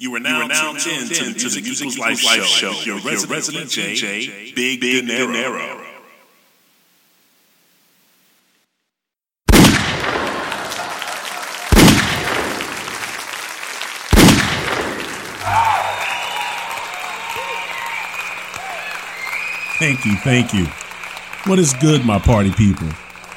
You are now, you are now tuned in to the Music, Music Life, Life Show, Show. Your, your resident, resident J, J, Big, Big Dinero. Thank you, thank you. What is good, my party people?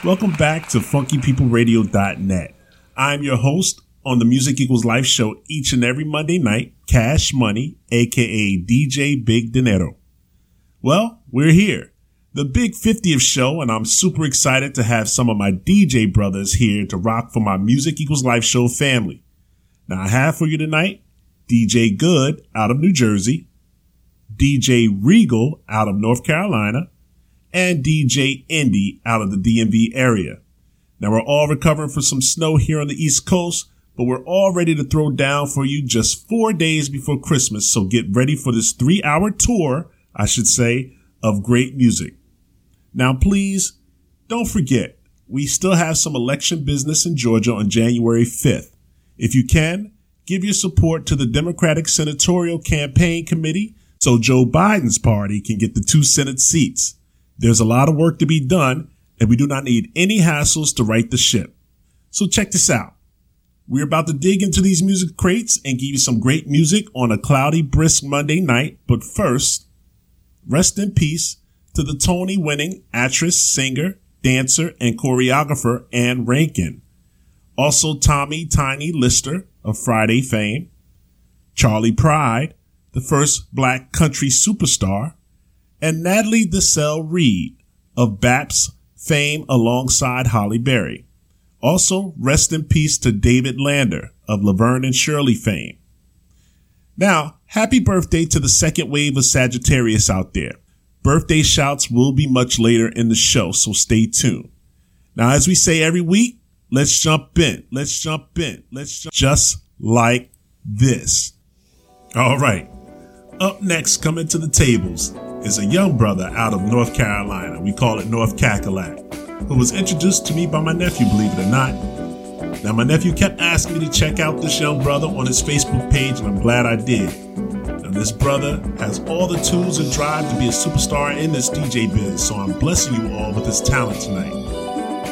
Welcome back to FunkyPeopleRadio.net. I'm your host, on the Music Equals Life show each and every Monday night, Cash Money, aka DJ Big Dinero. Well, we're here, the big 50th show, and I'm super excited to have some of my DJ brothers here to rock for my Music Equals Life show family. Now, I have for you tonight DJ Good out of New Jersey, DJ Regal out of North Carolina, and DJ ND out of the DMV area. Now, we're all recovering from some snow here on the East Coast, but we're all ready to throw down for you just four days before Christmas. So get ready for this three hour tour, I should say, of great music. Now, please don't forget, we still have some election business in Georgia on January 5th. If you can, give your support to the Democratic Senatorial Campaign Committee so Joe Biden's party can get the two Senate seats. There's a lot of work to be done, and we do not need any hassles to right the ship. So check this out. We're about to dig into these music crates and give you some great music on a cloudy, brisk Monday night. But first, rest in peace to the Tony winning actress, singer, dancer, and choreographer Ann Reinking. Also, Tommy Tiny Lister of Friday fame, Charley Pride, the first black country superstar, and Natalie Desselle Reid of BAPS fame alongside Halle Berry. Also, rest in peace to David Lander of Laverne and Shirley fame. Now, happy birthday to the second wave of Sagittarius out there. Birthday shouts will be much later in the show, so stay tuned. Now, as we say every week, let's jump in. Let's jump in. Let's jump just like this. All right. Up next, coming to the tables, is a young brother out of North Carolina. We call it North Cackalack who was introduced to me by my nephew, believe it or not. Now, my nephew kept asking me to check out this young brother on his Facebook page, and I'm glad I did. Now, this brother has all the tools and drive to be a superstar in this DJ biz, so I'm blessing you all with his talent tonight.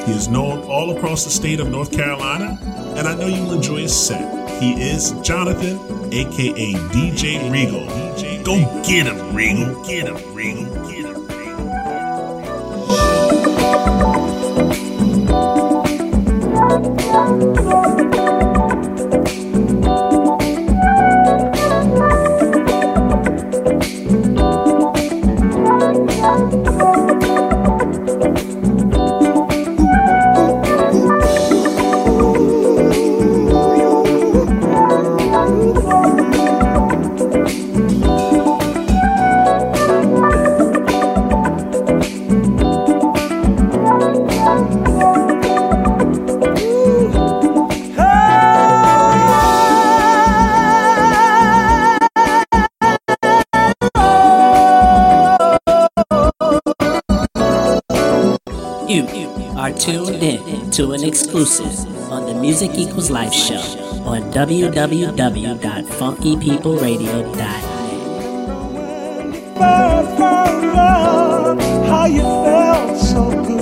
He is known all across the state of North Carolina, and I know you'll enjoy his set. He is Jonathan, aka DJ Regal. Go get him, Regal. Get him, Regal. tuned in to an exclusive on the Music Equals Life show on www.funkypeopleradio.net.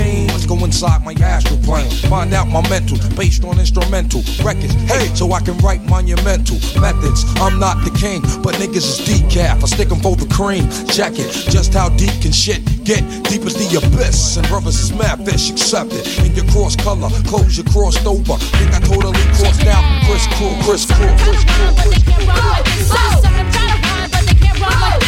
brain. Let's go inside my astral plane, find out my mental, based on instrumental records. Hey, so I can write monumental methods. I'm not the king, but niggas is decaf. I stick stick 'em for the cream. It, just how deep can shit get? Deep as the abyss, and brothers is mad fish, accept it. In your cross color, clothes you crossed over. Think I totally crossed out. Chris Cool, Chris Cool, Chris Cool, Chris Cool. Mac,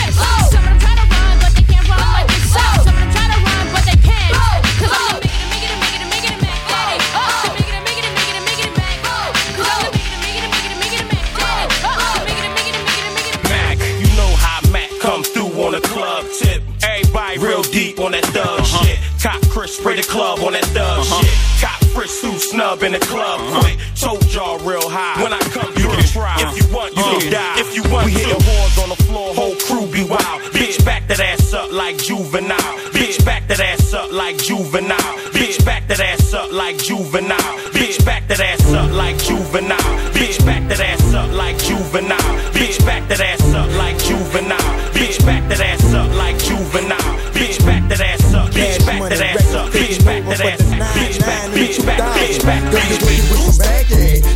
on that thug uh-huh. shit. Cop Chris spray the club on that thug uh-huh. shit. Cop Frisk Sue snub in the club uh-huh. quick. Told y'all real high. When I come you through, if you want, you can die. If you want, we hit the whores on the floor, whole crew be wild. Bitch, back that ass up like juvenile. Bitch, back that ass up like juvenile. Bitch, back that ass up like juvenile.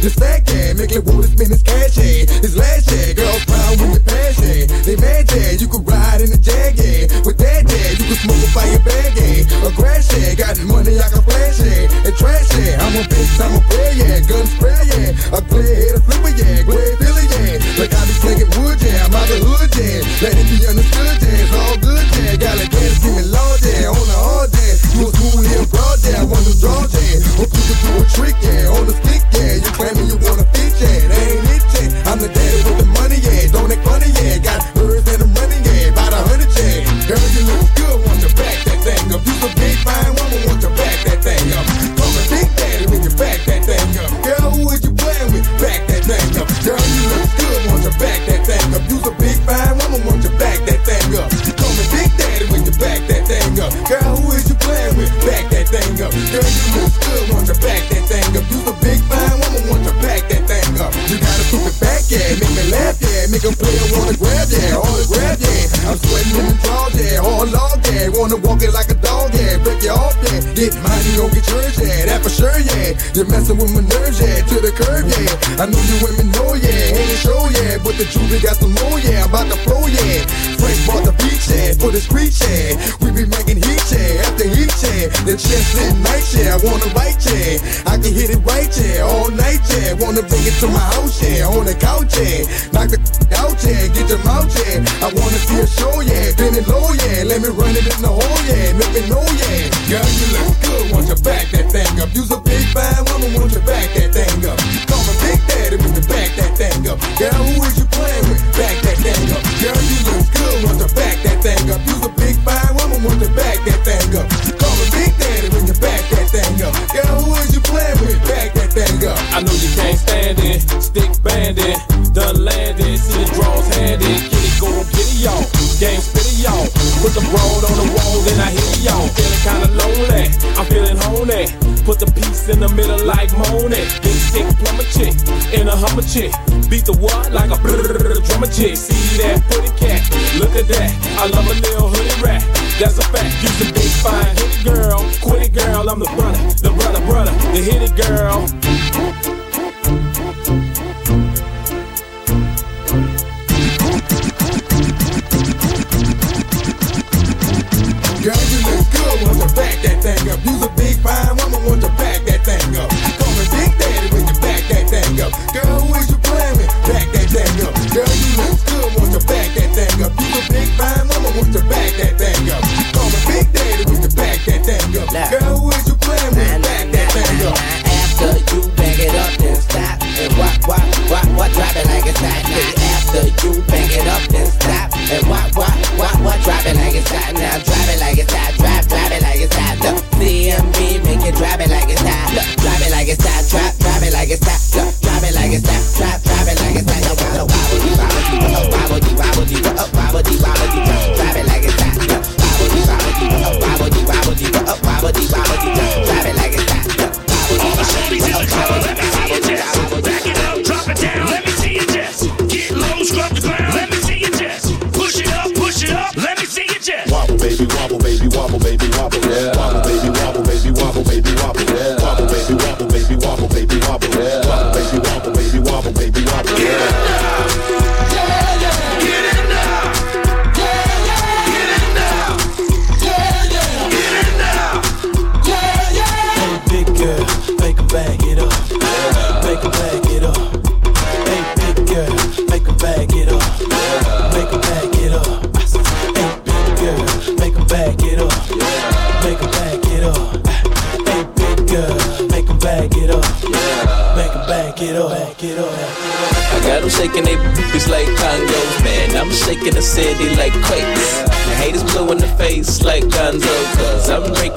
Just stack, yeah. Make it wanna spin his cash, yeah. His last, yeah. Girls proud with the passion. They mad, yeah. You can ride in the jag, yeah. With that, yeah. You can smoke a fire bag, yeah. A grass, yeah. Got the money I can flash, yeah. And trash, yeah. I'm a bitch, I'm a player, yeah. Gun spray, yeah. A clear head, a flipper, yeah. Grey Billy, yeah. Like I be slinging wood, yeah. I'm out the hood, yeah. Let it be understood, yeah. It's all good, yeah. Got a gas, give me law, yeah. On the hard, yeah. You a school here, broad, yeah. I want to draw, yeah. Hope you can do a trick, yeah. Laugh, yeah. Make a player wanna grab, yeah. Wanna grab, yeah. I'm sweating in the drawers, yeah. Hard log, yeah. Wanna walk it like a dog, yeah. Break you off, yeah. Get mine, you gon' get yours, yeah. That for sure, yeah. You're messing with my nerves, yeah. To the curb, yeah. I know you women know, yeah. Ain't show, yeah. But the jewelry got some more, yeah. I'm about to flow, yeah. Frank bought the beach. For the street, yeah. We be making heat, yeah. After heat, yeah. The chest lit night, yeah. I wanna bite, yeah. I can hit it right, yeah. All night, yeah. Wanna bring it to my house, yeah. On the couch, yeah. Knock the out, yeah. Get your mouth, yeah. I wanna see a show, yeah. Bend it low, yeah. Let me run it in the hole, yeah. Make me know, yeah. Girl, you look good. Want you back that thing up. You's a big fine woman. Want you back that thing up. Call me Big Daddy when you back that thing up. Girl, who is you up. Girl, who is you playing with? Back that thing up. I know you can't stand it. Stick bandit, done landed. See the draws handed. Get it, go get it, y'all. Game spit it, y'all. Put the broad on the wall, then I hit it, y'all. Feeling kinda lonely. I'm feeling honey. Put the piece in the middle like Monet. Big stick plumber chick in a hummer chick. Beat the what like a brrrr drummer chick. See that pretty cat? Look at that. I love a little hoodie rat. That's a fact. You's a big fine hit it girl. Quit it girl. I'm the brother, the brother, brother, the hit it. Girl, was to back that thing up. She called me Big Daddy was to back that thing up. Girl, who is you playing with? Back that nah, thing up. After you back it up, then stop and walk, walk, walk, walk, drop it like it's hot now. After you back it up, then stop and walk, walk, walk, walk, drop it like it's hot now. Drop it like it's hot, drop, drop it like it's hot. The CMB make it drop it like it's hot. Look, drop it like it's hot, drop, drop it like it's hot.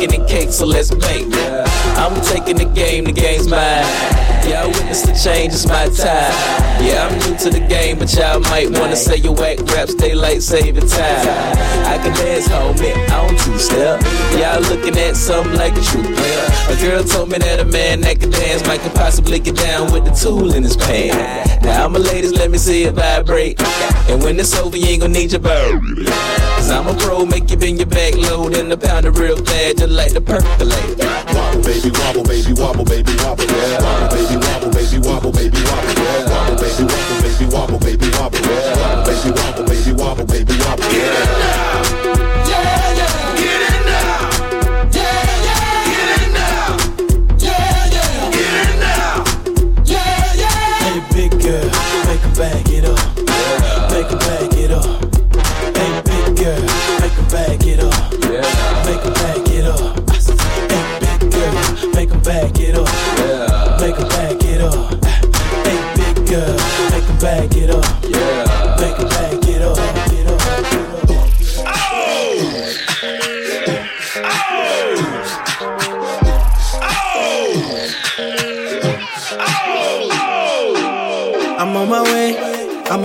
The cake, so let's bake. I'm taking the game, the game's mine. Yeah, I witness the change, it's my time. Yeah, I'm new to the game, but y'all might wanna say your whack raps, daylight saving time. I can dance, homie, I don't two step. Y'all looking at something like a true player. A girl told me that a man that can dance might could possibly get down with the tool in his pants. Now, I'm a ladies, let me see it vibrate. And when it's over, you ain't gonna need your bird. Cause I'm a pro, make you bend your back low, then the pound it real bad, just like the percolate. Wobble, baby, wobble, baby, wobble, baby, wobble. yeah. Wobble, baby, wobble, baby, wobble, baby, wobble. yeah. Wobble, baby, wobble, baby, wobble, baby, wobble. yeah. Wobble, baby, wobble, baby, wobble, baby, wobble. Hey,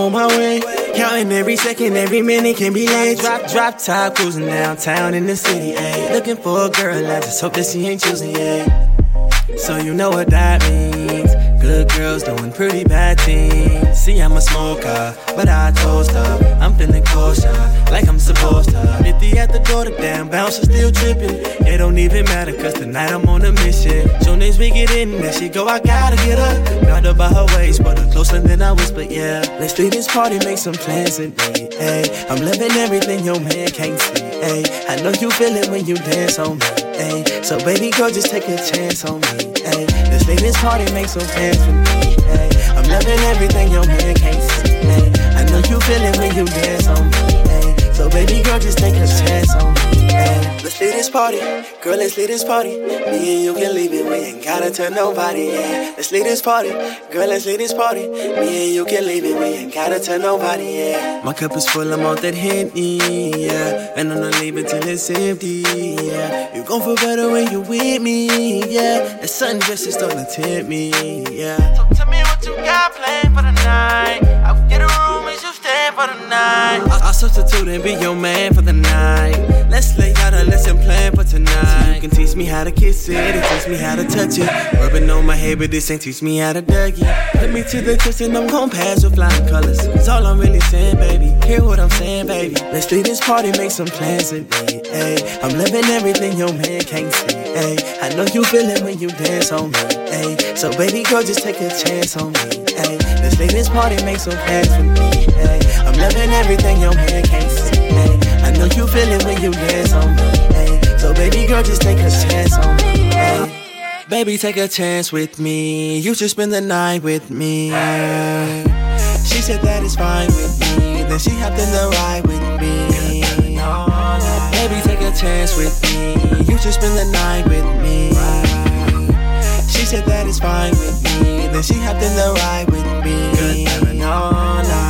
on my way. Counting every second, every minute can be late. Drop, drop top, cruising downtown in the city, ayy. Looking for a girl, I just hope that she ain't choosing, yeah. So you know what that means. Good girls doing pretty bad things. See, I'm a smoker, but I toast her. I'm feeling kosher, like I'm supposed to. 50 at the door, the damn bouncer still tripping. It don't even matter, cause tonight I'm on a mission. Soon as we get in, there she go, I gotta get her. Not about her waist, but her closer than I whisper, yeah. Let's do this party, make some plans with me, ayy. I'm living everything your man can't see, ayy. I know you feel it when you dance on me, ayy. So baby girl, just take a chance on me, make this party, make some plans with me, ayy. I'm loving everything your man can't see, ayy. I know you feel it when you dance on me, ayy. So baby girl, just take a chance on me, Let's leave this party, girl, let's leave this party. Me and you can leave it, we ain't gotta tell nobody, yeah. Let's leave this party, girl, let's leave this party. Me and you can leave it, we ain't gotta tell nobody, yeah. My cup is full, I'm out that Henny, yeah. And I'm not leaving till it's empty, yeah. You gon' feel better when you with me, yeah. The sun just is to tempt me, yeah. So tell me what you got planned for the night. For the night. I'll substitute and be your man for the night. Let's lay out a lesson plan for tonight. You can teach me how to kiss it and teach me how to touch it. Rubbing on my head, but this ain't teach me how to Dougie. Put me to the test and I'm gon' pass with flying colors. That's all I'm really saying, baby. Hear what I'm saying, baby. Let's leave this party, make some plans with me. Ayy, I'm living everything your man can't see. Ayy, I know you feel it when you dance on me. Ayy, so baby girl, just take a chance on me. Ayy, let's leave this party, make some plans with me. Ayy, I'm loving everything your can't see. Ayy, I know you feel it when you dance on me. Ayy, so baby girl, just take a chance on me. Ayy. Baby, take a chance with me. You should spend the night with me. She said that it's fine with me. Then she hopped in the ride with me. Baby, take a chance with me. You should spend the night with me. She said that it's fine with me. Then she hopped in the ride with me. Good night.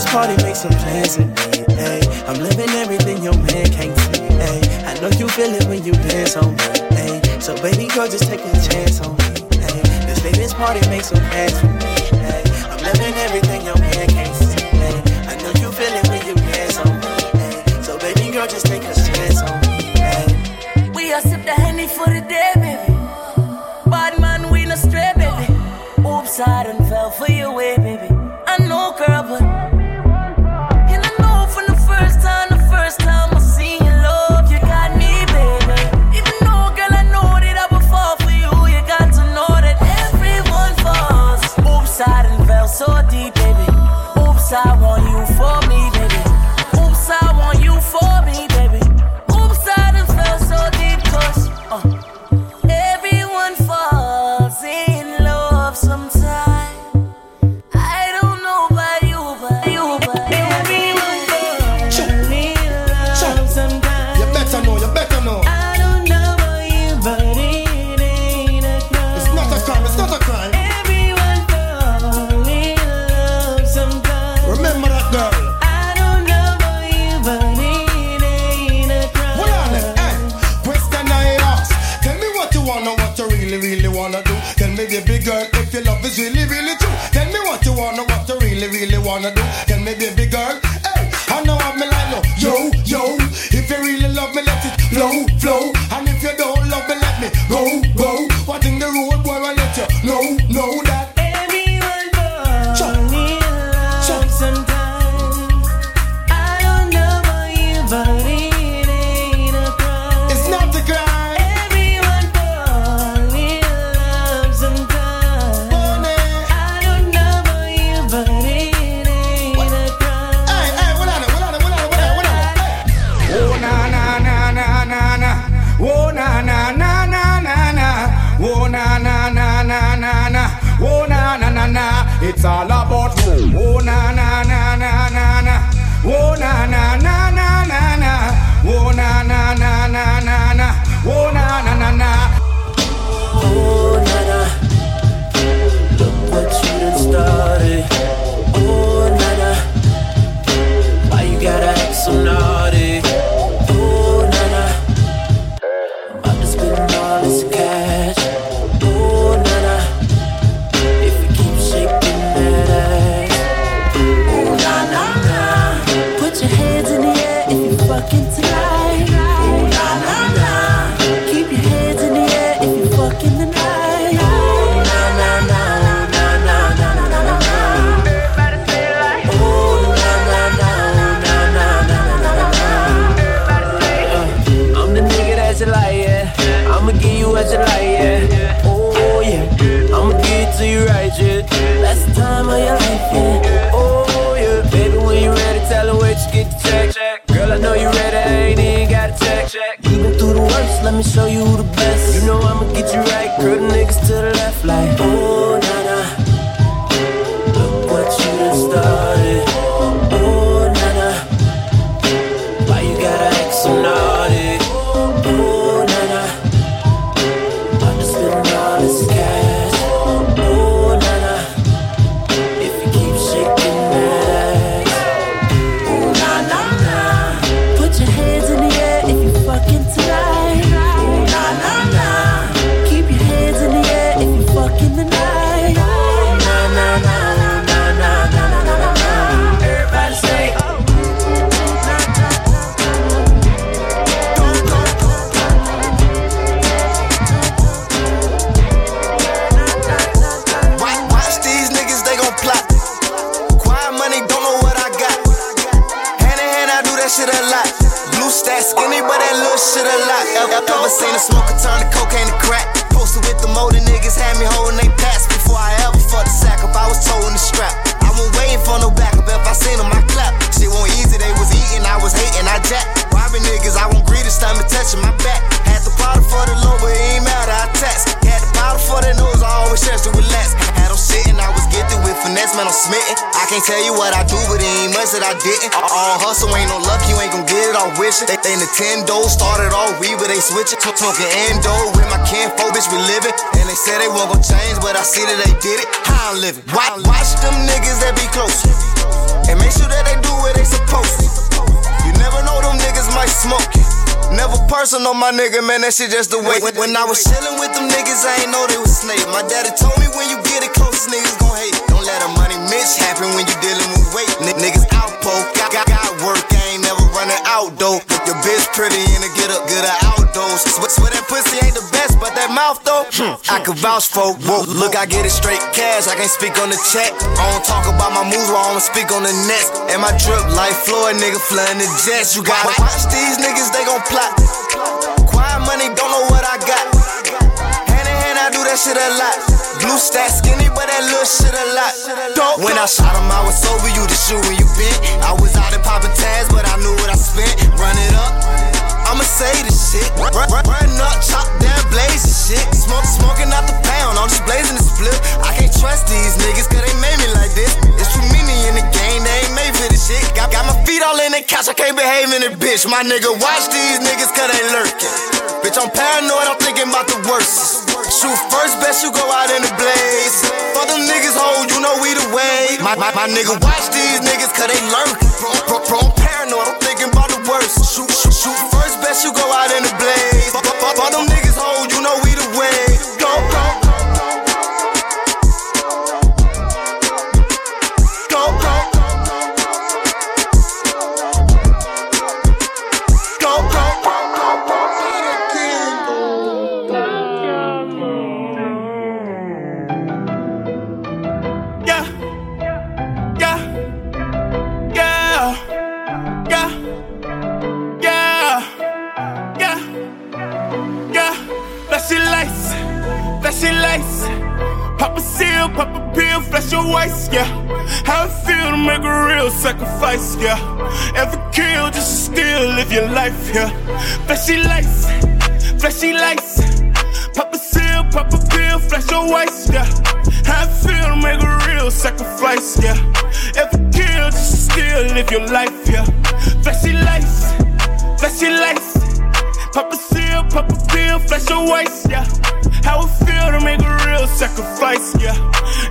this party, make some plans with me. Ay. I'm living everything your man can't see. Ay. I know you feel it when you dance on me. Ay. So baby girl, just take a chance on me. Ay. This day, this party, make some plans with me. Ay. I'm living everything your man can't see. Ay. I know you feel it when you dance on me. Ay. So baby girl, just take a hustle, ain't no luck, you ain't gon' get it, I wish it. They, Nintendo, started all we, but they switch it. Smoking endo with my kinfolk, bitch, we livin'. And they said they won't go change, but I see that they did it. How I'm livin'. Watch, watch them niggas that be close. And make sure that they do what they supposed to. You never know them niggas might smoke it. Never personal, my nigga, man, that shit just the way. When, when I was chillin' with them niggas, I ain't know they was snake. My daddy told me when you get it close, niggas gon' hate. It. Don't let a money Mitch happen when you dealin' with weight. N- niggas pretty and to get up, get her outdoors. Swear, swear that pussy ain't the best, but that mouth, though, hmm, I could vouch for. Whoa, look, I get it straight cash, I can't speak on the check. I don't talk about my moves, while I don't speak on the nets. And my drip like Floyd, nigga, flying the jets. You gotta watch these niggas, they gon' plot. Quiet money, don't know what I got. Hand in hand, I do that shit a lot. Blue stack skinny, but that little shit a lot. Dope. When I shot him, I was sober, you the shoe when you bent. I was out in poppin' tags, but I knew what I spent. Run it up. Say this shit. Run, run, run up, chop down, blaze and shit. Smoke, smoking out the pound, I'm just blazing the split. I can't trust these niggas, cause they made me like this. It's too many in the game, they ain't made for this shit. Got, got my feet all in the couch, I can't behave in it, bitch. My nigga, watch these niggas, cause they lurking. Bitch, I'm paranoid, I'm thinking about the worst. Shoot first, best you go out in the blaze. For them niggas, hold, you know we the way. My, my, my nigga, watch these niggas, cause they lurking. Bro, bro, bro, I'm paranoid, I'm thinking about. Shoot, shoot, shoot first, best you go out in the blaze. For them niggas, sacrifice, yeah. Ever kill just to still live your life, yeah. Flashy lights, flashy lights. Pop a seal, pop a pill, flash your waist, yeah. How it feel make a real sacrifice, yeah. Ever kill just to still live your life, yeah. Flashy lights, flashy lights. Pop a seal, pop a pill, flash your waist, yeah. How it feel to make a real sacrifice, yeah.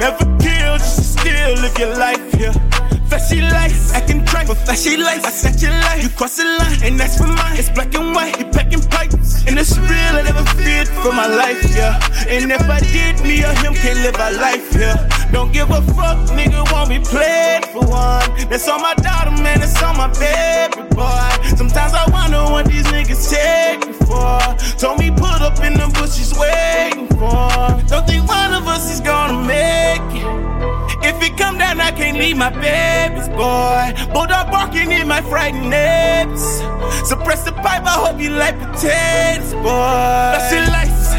Ever kill just to still live your life, yeah. Flashy lights, acting trite for flashy lights. I set your life, you cross the line, and that's for mine. It's black and white, you packing pipes, and it's real. I never feared for my life, yeah. And if I did, me or him can't live our life, yeah. Don't give a fuck, nigga, won't be played for one. That's on my daughter, man, that's on my baby boy. Sometimes I wonder what these niggas take me for. Told me put up in the bushes waiting for. Don't think one of us is gonna make it. If it come down, I can't leave my babies, boy. Bulldog barking in my frightened neighbors. Suppress the pipe, I hope you like potatoes, boy. Flashing lights,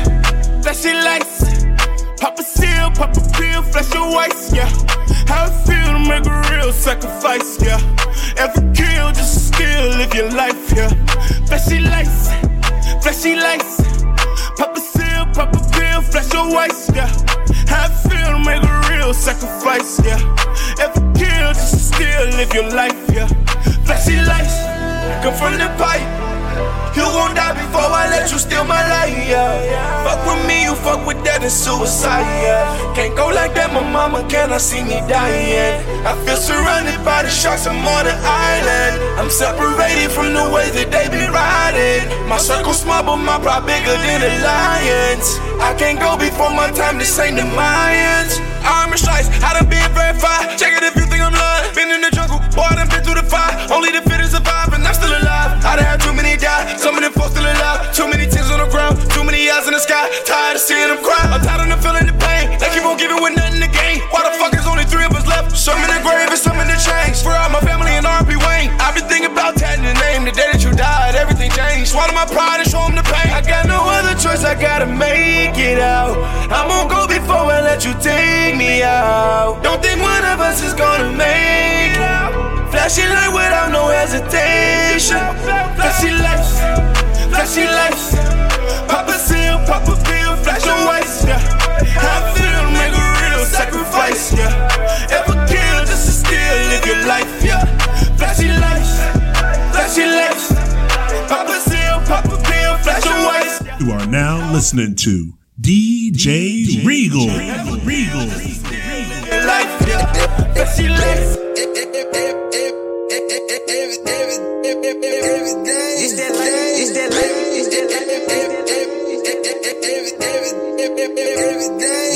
flashing lights. Pop a seal, pop a pill, flash your waist, yeah. How it feel to make a real sacrifice, yeah. Every kill just still live your life, yeah. Flashy lights, flashy lights. Pop a seal, pop a pill, flash your waist, yeah. How it feel make a real sacrifice, yeah. Ever kill just still live your life, yeah. Flashy lights, come from the pipe. You gon' die before I let you steal my life, yeah. Fuck with me, you fuck with that, it's suicide, yeah. Can't go like that, my mama cannot see me dying. I feel surrounded by the sharks, I'm on an island. I'm separated from the way that they be riding. My circle small, but my pride bigger than the lions. I can't go before my time, this ain't the Mayans. Armor strikes, I done been verified. Check it if you think I'm lying. Been in the jungle, boy, I done been through the fire. Only the fittest survive, and I'm still alive. I done had too many die, some of them folks still alive. Too many tears on the ground, too many eyes in the sky. Tired of seeing them cry. I'm tired of them feeling the pain. They keep on giving with nothing to gain. Why the fuck is only three of us left? Some in the grave and some in the chains. For all my family and RP Wayne. I've been thinking about tatting the name. The day that you died, everything changed. Swallow my pride and show them the pain. I got no other choice, I gotta make it out. I'm gonna go before I let you take me out. Don't think one of us is gonna make it. Flashing light without no hesitation. Flashy lights, flashy lights. Pop a seal, pop a pill, flash your waist, yeah. I feel make a real sacrifice, yeah. Ever kill just to still live your life, yeah. Flashy lights, flashy lights. Pop a seal, pop a pill, flash your waist. You are now listening to DJ, Regal. Regal life, yeah. Fancy life. It's that life, it's that life, it's that life.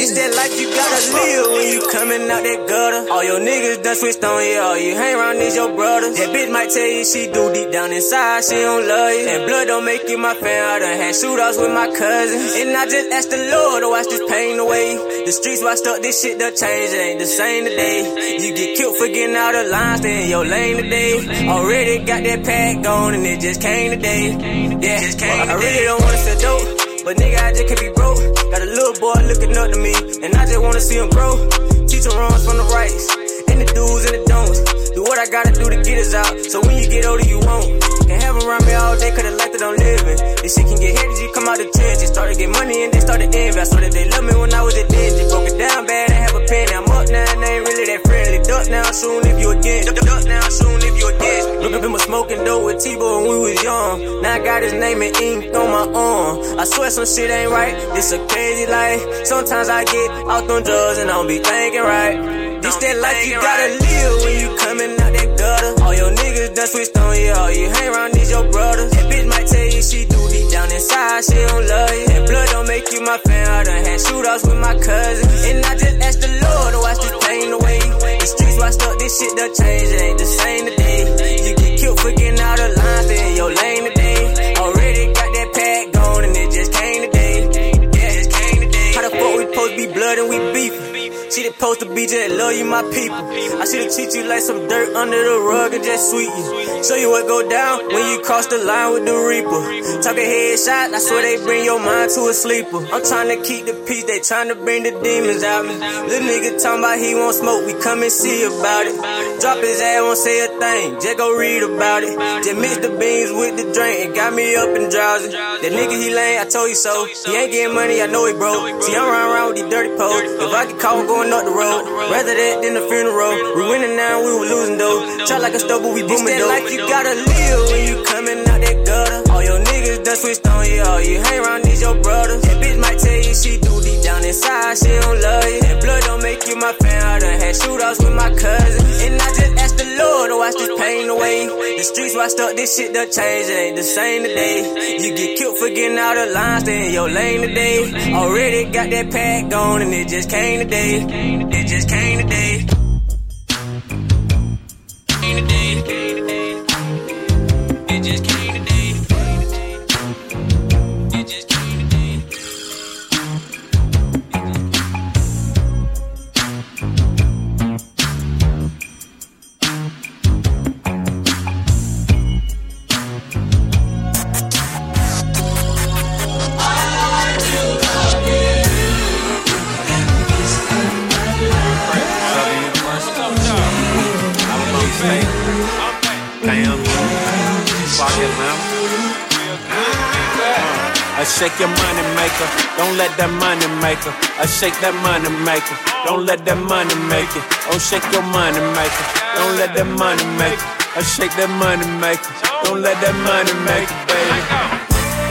It's that life you gotta live when you coming out that gutter. All your niggas done switched on you, all you hang around is your brothers. That bitch might tell you she do deep down inside, she don't love you. And blood don't make you my fan, I done had shootouts with my cousins. And I just asked the Lord to wash this pain away. The streets washed up, this shit done changed, it ain't the same today. You get killed for getting out of line, stay in your lane today. Already got that pack on and it just came today. Yeah, I really don't wanna sit dope. But nigga, I just can't be broke. Got a little boy looking up to me, and I just wanna see him grow. Runs from the rights, and the do's and the don'ts. Do what I gotta do to get us out, so when you get older, you won't. Can't have around me all day, cause the life that I'm living. This shit can get hectic, you come out the trenches. They started get money and they started envy. I saw that they love me when I was a digit. Broke it down bad, I have a penny. I'm up now, and I ain't really that friendly. Duck now, soon leave you again. Duck, now, soon leave you. Look up in my smoking dope with T-Bo when we was young. Now I got his name and ink on my arm. I swear some shit ain't right. This a crazy life. Sometimes I get out on drugs and I don't be thinking right. This that life you gotta live when you coming out that gutter. All your niggas done switched on you. All you hang around is your brothers. That bitch might tell you she do deep down inside. She don't love you. And blood don't make you my fan. I done had shootouts with my cousins. And I just asked the Lord to wash this pain away. The streets washed up, this shit done changed. It ain't the same today. You get killed for getting out of line. Stay in your lane today. Already got that pack gone and it just came today. Yeah, just came today. How the fuck we supposed to be blood and we beefing? She the supposed to be just love you, my people. I should've treat you like some dirt under the rug and just sweet you. Show you what go down when you cross the line with the reaper. Talking headshot, I swear they bring your mind to a sleeper. I'm trying to keep the peace, they trying to bring the demons out me. Little nigga talking about he won't smoke, we come and see about it. Drop his ass, won't say a thing, just go read about it. Just mix the beans with the drink, it got me up and drowsy. That nigga he lame, I told you so. He ain't getting money, I know he broke. See, I'm around with these dirty poles. If I get caught going up the road, rather that than a funeral. We winning now, we were losing though. Try like a stove, but we booming though. like you gotta live when you coming out niggas done switched on you, all you hang around is your brothers. That bitch might tell you she do deep down inside, she don't love you. And blood don't make you my fan, I done had shootouts with my cousins. And I just asked the Lord to wash this pain away. The streets washed up, this shit done changed, ain't the same today. You get killed for getting out of line, stay in your lane today. Already got that pack gone and it just came today. It just came today. Came today. It just came I shake your money maker, don't let that money maker. I shake that money maker, don't let that money make it. Oh, shake your money maker, don't let that money make it. I shake that money maker, don't let that money make it, baby.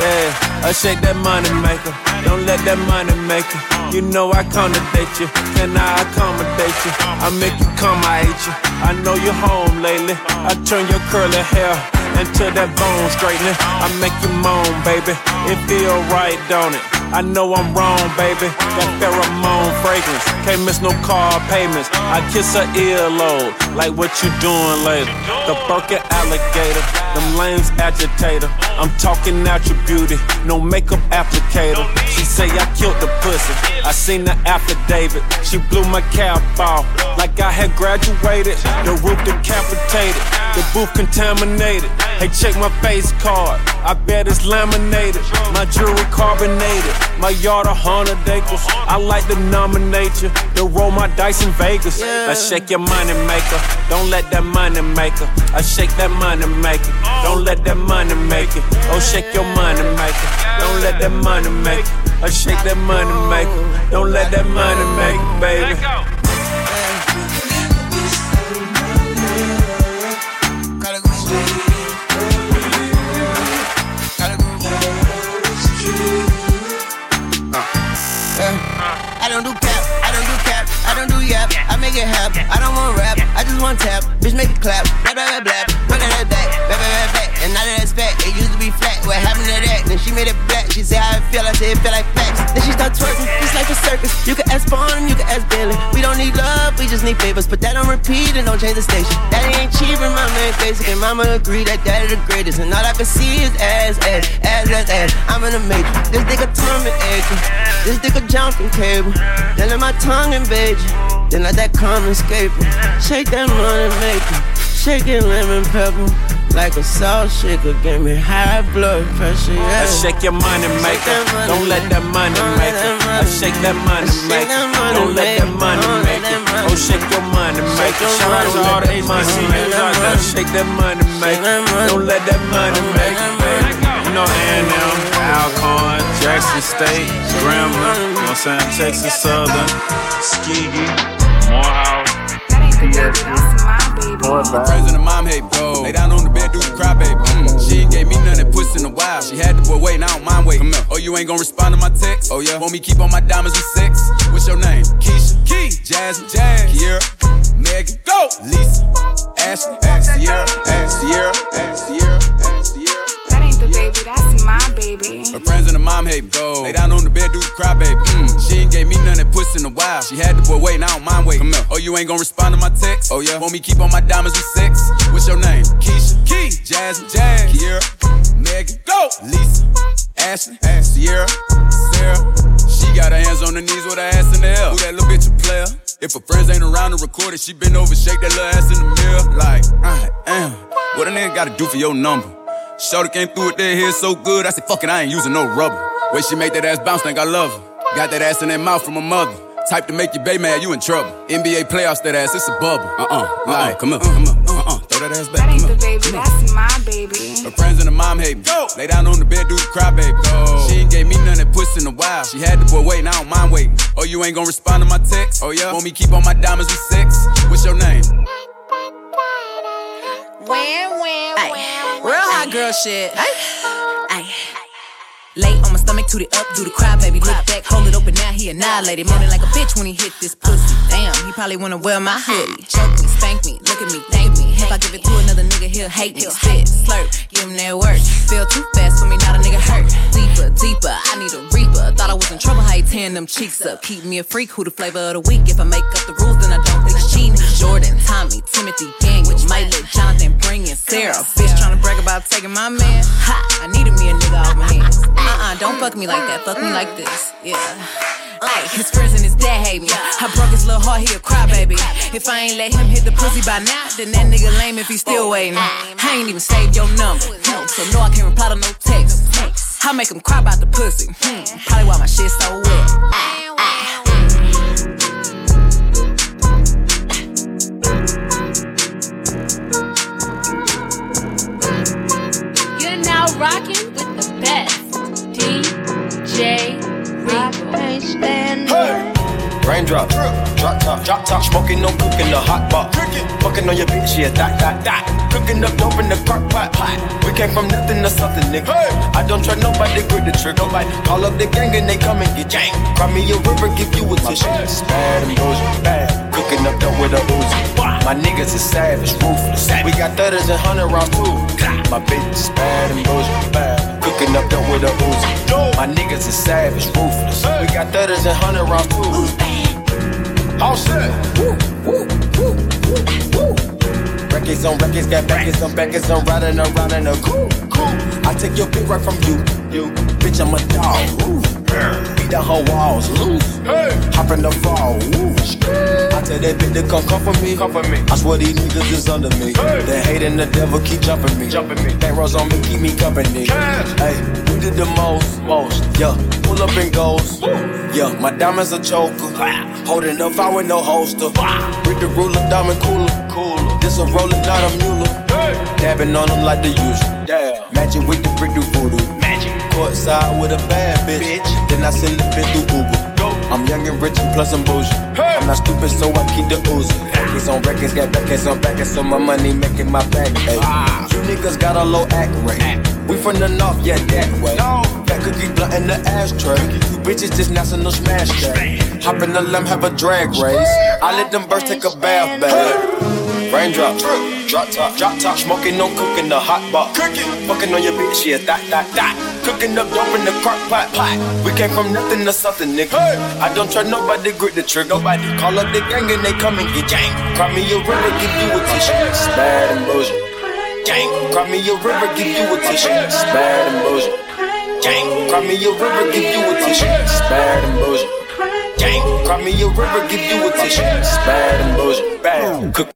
Yeah, I shake that money maker, don't let that money make it. You know I accommodate you, can I accommodate you? I make you come, I hate you. I know you're home lately. I turn your curly hair into that bone straightening. I make you moan, baby. It feel right, don't it? I know I'm wrong, baby. That pheromone fragrance. Can't miss no car payments. I kiss her earlobe. Like what you doing later? The Birkin alligator. Them lames agitator. I'm talking out your beauty. No makeup applicator. She say I killed the pussy. I seen the affidavit. She blew my cap off. Like I had graduated. The roof decapitated. The booth contaminated. Hey, check my face card. I bet it's laminated. My jewelry carbonated. My yard a hundred acres. I like to nominate you. To roll my dice in Vegas. I shake your money maker. Don't let that money maker. I shake that money maker. Don't let that money make it. Oh, shake your money maker. Don't let that money make it. I shake that money maker. Don't let that money make it, baby. Make it happen. I don't want rap, I just want tap. Bitch make it clap, blah blah blah blah. At that back, blah blah back. And that it's back, it What happened to that? Then she made it black. She said how it feel, I said it feel like facts. Then she start twerking, just like a a circus. You can ask Spawn, you can ask Billy. We don't need love, we just need favors. Put that on repeat and don't change the station. Daddy ain't cheap and mama ain't basic. And mama agree that daddy the greatest. And all I can see is ass, ass, ass, ass, ass. I'm in the matrix. This nigga and Edgar. This nigga jumping cable. Then let my tongue invade you. Then let that come escape. Shake that money maker. Shake it lemon pepper. Like a salt shaker, give me high blood pressure, yeah. I shake your money maker. Don't let that money make it. I shake that money maker. Don't let that money make it. Oh, shake your money maker. Shout out to all the ACC niggas. Shake that money maker. Don't let that money make it. You know A&M, Alcorn, Jackson State, Grambling, you know what I'm saying? Texas Southern, Skeggy, Morehouse, Friends and the mom hate bro. Lay down on the bed, do the cry, baby. Mm. She ain't gave me none that puss in a while. She had the boy waiting, I don't mind waiting. Oh, you ain't gonna respond to my text? Oh, yeah. Want me keep on my diamonds with sex? What's your name? Keisha, Key, Jasmine, Jazz, Kiera, Megan, go, Lisa, Ashley, Sierra, Sierra, Sierra, Sierra. That baby, that's my baby. Her friends and the mom hate go. Lay down on the bed, do the cry, baby. Mm. She ain't gave me none that puss in a while. She had the boy waiting, I don't mind waiting. Oh, you ain't gonna respond to my text? Oh, yeah. Want me keep on my diamonds with sex? What's your name? Keisha, Key, Jasmine, Jazz, Kiera, Megan, go, Lisa, Ashley, Sierra, Sarah. She got her hands on her knees with her ass in the air. Who that little bitch a player? If her friends ain't around to record it, she been over, shake that little ass in the mirror. Like, I am. What a nigga gotta do for your number? Shorty came through with that hair so good, I said, fuck it, I ain't using no rubber. Way she make that ass bounce, think I love her. Got that ass in that mouth from her mother. Type to make your baby mad, you in trouble. NBA playoffs, that ass, it's a bubble. Uh uh, like, come on, come on, uh uh, throw that ass back. That ain't the on. baby, that's my baby. Her friends and the mom hate me. Lay down on the bed, do the cry, baby. She ain't gave me none that puss in a while. She had the boy waiting, I don't mind waiting. Oh, you ain't gonna respond to my text? Oh, yeah? Want me keep on my diamonds with sex? What's your name? Wham, wham, Ay, real hot girl shit. Ay, ay. Lay on my stomach, toot it up, do the cry, baby. Look back, hold it open, now he annihilated. Moaning like a bitch when he hit this pussy. Damn, he probably wanna wear my hoodie. Choke me, spank me, look at me, thank me. If I give it to another nigga, he'll hate me. Spit, slurp, give him that work. Feel too fast for me, not a nigga hurt. Deeper, deeper, I need a reaper. Thought I was in trouble, how he tearing them cheeks up. Keep me a freak, who the flavor of the week. If I make up the rules, then I don't think it's cheating. Jordan, Tommy, Timothy, Daniel, might let Jonathan bring in Sarah. Bitch tryna brag about taking my man. Ha, I needed me a nigga off my hands. Uh-uh, don't fuck me like that, fuck me like this. Yeah. Ay, his friends and his dad hate me. I broke his little heart, he a crybaby. If I ain't let him hit the pussy by now, then that nigga lame if he still waiting. I ain't even saved your number, hmm, so no, I can't reply to no text. I make him cry about the pussy. Hmm, probably why my shit so wet. You're now rocking with the best. DJ Regal. Raindrop, drop top, drop top, smoking, no cooking, the hot pot. Fucking on your bitch, yeah, that, that, that. Cooking up dope in the crock pot. We came from nothing to something, nigga. I don't try nobody, grip the trigger. Nobody call up the gang and they come and get gang. Cry me a river, give you a tissue. Bad and bullshit, bad. Cooking up dope with a Uzi. My niggas is savage, ruthless. We got thudders and hundred rounds too. My bitch is bad and bullshit, bad. Cooking up dope with a Uzi. My niggas is savage, ruthless. We got thudders and hundred rounds too. All set. Records on records, got backers on backers, I'm riding around in a cool, cool. I take your pick right from you, you. Bitch, I'm a dog. Ooh. Beat down her walls, loose. Hop in the fall, ooh. I tell that bitch to come come for me, come for me. I swear these niggas is under me. The hate and the devil keep jumping me, jumping me. Rolls on me, keep me company. Hey, we did the most, most. Yeah, pull up and goes. Yeah, my diamonds a choker. Holding up, I with no holster. Read the ruler, diamond cooler. This a roller, not a mule. Dabbing on them like the usual. Yeah. Magic with the brick do voodoo. Magic. Courtside with a bad bitch. Then I send the bitch through Uber. I'm young and rich and plus I'm bougie. I'm not stupid, so I keep the Uzi. Records on records, got backers on backers, so my money making my back. Ay. You niggas got a low act rate. We from the north, yeah, that way. Fat cookie blunt in the ashtray. You bitches just national smash that. Hop in the limb, have a drag race. I let them birds take a bath, babe. Raindrop, drop top, drop top, smoking on cooking the hot pot. Cooking, fucking on your bitch, yeah, that, that, that. Cooking up dope in the crock pot, pot. We came from nothing to something, nigga. I don't try nobody, grip the trigger. Nobody call up the gang and they come and get gang. Cry me a river, give you a tissue. Bad and bullshit. Gang, cry me a river, give you a tissue. Bad and bullshit. Gang, cry me a river, give you a tissue. Bad and bullshit. Gang, cry me a river, give you a tissue. Bad and bullshit. Bad,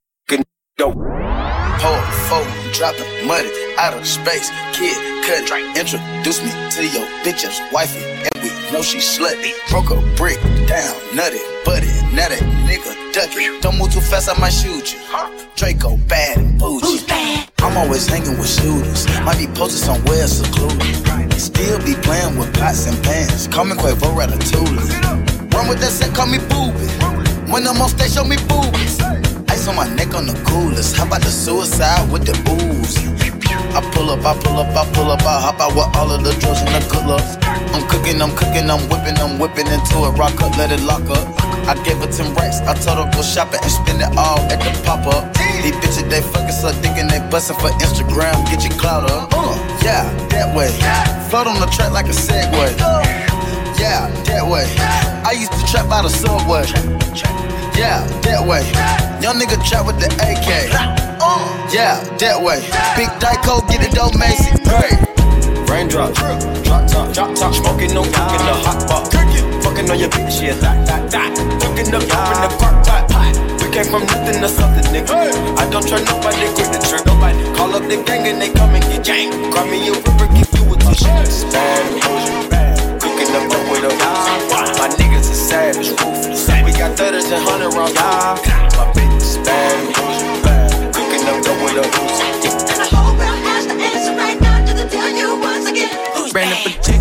dope. Hold, fold, dropping money out of space. Kid, cut, introduce me to your bitch's wifey. And we know she slutty. Broke a brick down, nutty, buddy, nutty, nigga, ducky. Don't move too fast, I might shoot you. Draco bad and bougie. I'm always hanging with shooters. Might be posted somewhere secluded. Still be playing with pots and pans. Call me Quavo Ratatouille. Run with that set, call me booby. When I'm on stage, show me boobies. On my neck on the coolest. How about the suicide with the booze? I pull up, I pull up, I pull up, I hop out with all of the drugs and the good. I'm cooking, I'm cooking, I'm whipping, I'm whipping into it. Rock up, let it lock up. I gave her 10 racks. I told her go shopping and spend it all at the pop up. These bitches, they fucking so dick and they bustin' for Instagram. Get your clout up. Uh, yeah, that way. Float on the track like a Segway. Yeah, that way. I used to trap by the subway. Yeah, that way. Young nigga trap with the AK. Yeah, that way. Big Dyco, get it on Macy. Great. Raindrop, drop top, drop top, smoking no cooking the hot pot. Fucking on your bitch, yeah, that, that, that. Cooking up dope in the crock pot, pot. We came from nothing to something, nigga. I don't try nobody, grip the trigger. Nobody call up the gang and they come and get gang. Cry me a river, give you a tissue. Bad cooking up dope with a My niggas is savage, ruthless. We got thudders and hundred rounds. My bitch is bad cooking up dope with a And I hope I ask the answer right now to the tell you once again. Who's Ran up a chick.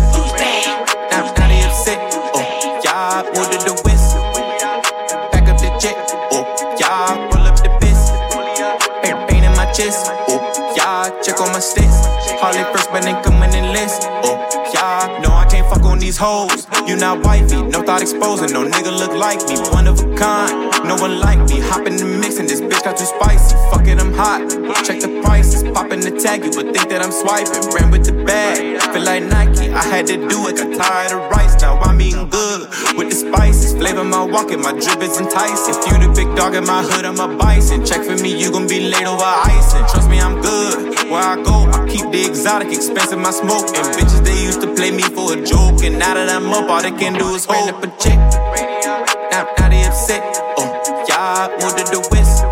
Now, now they upset. Oh, y'all ordered the west. Back up the jet. Oh, y'all roll up the best. Pain, pain in my chest. These hoes. You not wifey, no thought exposing. No nigga look like me, one of a kind. No one like me. Hop in the mix and this bitch got too spicy. Fuck it, I'm hot. Check the prices, popping the tag you, would think that I'm swiping. Ran with the bag, feel like Nike. I had to do it, got tired of rice. Now I'm eating good with the spices. Flavor my walking, my drip is enticing. If you the big dog in my hood, I'm a bison. Check for me, you gon' be late over icing. Trust me, I'm good. Where I go, I keep the exotic, expensive my smoke. And bitches, they used to play me for a joke. And now that I'm up, all they can do is hold up a check. Now, now they upset. Oh, y'all moved to the west.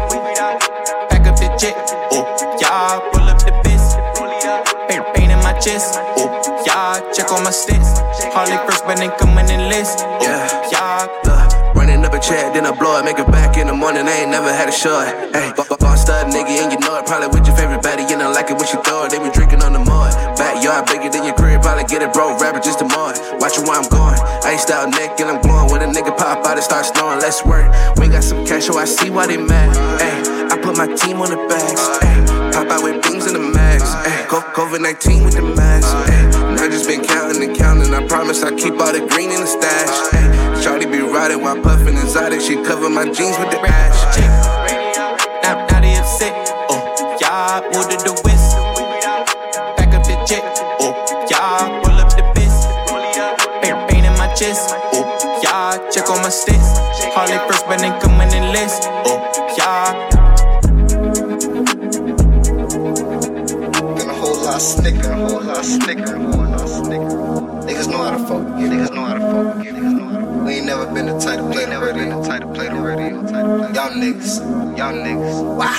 Pack up the jet. Oh, y'all roll up the best. Pain, pain in my chest. Oh, y'all check on my stats. Harley first, but ain't coming in list. Oh, check, then I blow it, make it back in the morning. I ain't never had a shot. Hey, boss stud nigga, and you know it. Probably with your favorite baddie, you don't like it when she throw it. They been drinking on the mud. Backyard bigger than your crib, probably get it broke. Rapper just a mud. Watching where I'm going. Iced out neck, and I'm glowing. When a nigga pop out, it start snowing. Let's work. We got some cash, so I see why they mad. Hey, I put my team on the backs. Hey, pop out with things in the max. Hey, COVID 19 with the mask. Hey, and I just been counting and counting. I promise I keep all the green in the stash. Hey, Riding while puffing exotic. She cover my jeans with the ash. Y'all niggas, y'all niggas. Why?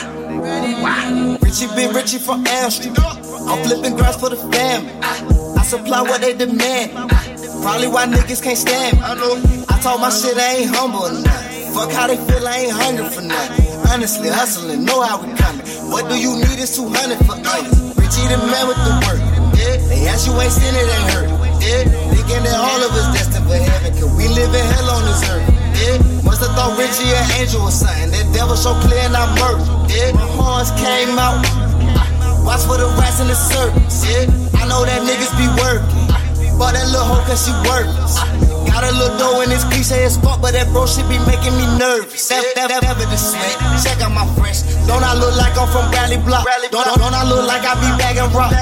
Why? Richie been Richie from Amsterdam. I'm flipping grass for the family. I supply what they demand. Probably why niggas can't stand me. I told my shit I ain't humble enough. Fuck how they feel, I ain't hungry for nothing. Honestly, hustling, know how we coming. What do you need is 200 for us. Richie the man with the work. They ask you ain't seen it, ain't hurt. Thinking that all of us destined for heaven. Cause we live in hell on this earth. Must have thought Richie an angel or something. That devil so clear and I murder. Yeah, horns came out. Watch for the rats in the circus. Yeah, I know that niggas be working. Bought that little hoe cause she worthless. Got a little dough in this cliche as fuck, but that bro shit be making me nervous. That the. Check out my fresh. Don't I look like I'm from Bradley Block? Don't, don't I look like I be bagging rock?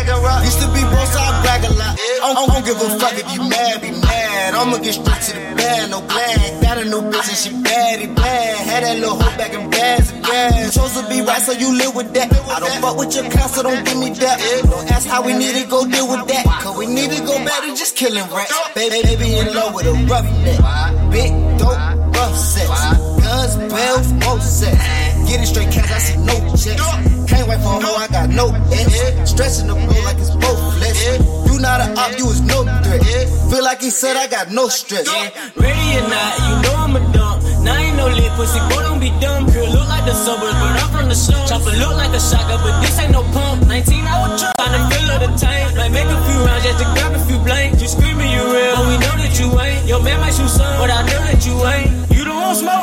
Used to be broke, so I brag a lot. I don't, don't give a fuck if you mad, be mad. I'ma get straight to the bag, no black. Got a new bitch and she baddie bad. Had that little hoe back in bags and gas. Chose to be right, so you live with that. I don't fuck with your counsel, don't give me that. Don't ask how we need to go deal with that. Cause we need to go back to just killing rats. Baby, baby in love with a roughneck. Big dope, rough sex. Guns, bells, more sex. Getting straight cash, I see no checks. Can't wait for a hoe, I got no ex. Stretching the blue like it's both flesh. You not a op, you is no threat. Feel like he said I got no stress. Ready or not, you know I'm a dump. Now ain't no lit pussy, boy, don't be dumb. Girl, look like the suburbs, but I'm from the slums. Chopper look like a shotgun, but this ain't no pump. 19 hour truck, on the fill of the tank. Might make a few rounds just to grab a few blanks. You screaming you real, but we know that you ain't. Your man might shoot some, but I know that you ain't.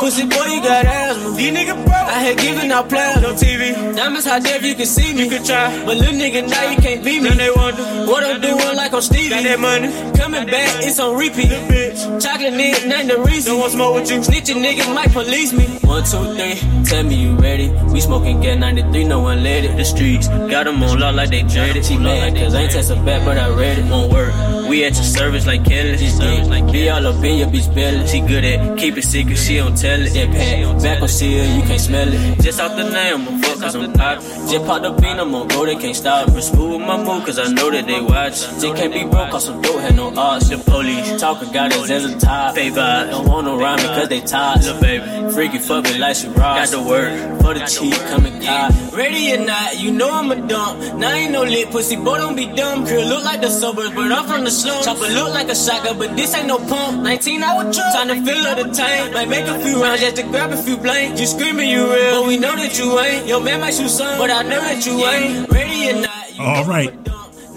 Pussy boy, you got asthma. These nigga bro, I had given out players on TV. Diamonds how deaf you can see me. You can try, but little nigga now you can't beat me. Then they wonder what I'm doing like I'm Stevie. Got that money coming back, it's on repeat. Bitch. Chocolate nigga, nothing to reason. Don't want smoke with you. Snitching niggas might police me. One, two, three, tell me you ready. We smoking get 93, no one let it. The streets got them on lock like they dreaded. She mad, cause I ain't test a back, but I read it. Won't work. We at your service like Kelly. She service like Be all up in your bitch belly. She good at keep it secret, she don't tell it. Impact, back on seal, you can't smell it. Just off the name, I'm fuck cause I'm pop. Just pop the bean, I'm on go, they can't stop. Smooth with my move, cause I know that they watch. Just can't be broke, cause some dope had no odds. The police talking, got us as a top. Vibe, don't want no rhyme cause they tired. Little baby, freaky fuck me like she rock. Got the word for the cheap, coming high. Ready or not, you know I'm a dump. Now ain't no lit pussy, boy, don't be dumb. Girl, look like the suburbs, but I'm from the slums. Chopper look like a shotgun, but this ain't no pump. 19 hour truck, time to fill up the tank. Might make a few rounds just to grab a few blanks. You screaming you real, but we know that you ain't. Your man might shoot some, but I know that you ain't. Ready or not, All right.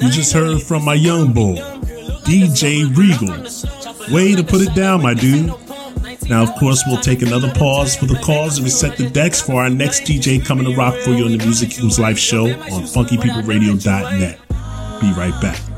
You just heard from my young boy, DJ Regal. Way to put it down, my dude. Now, of course, we'll take another pause for the cause and reset the decks for our next DJ coming to rock for you on the Music Equals Life show on funkypeopleradio.net. Be right back.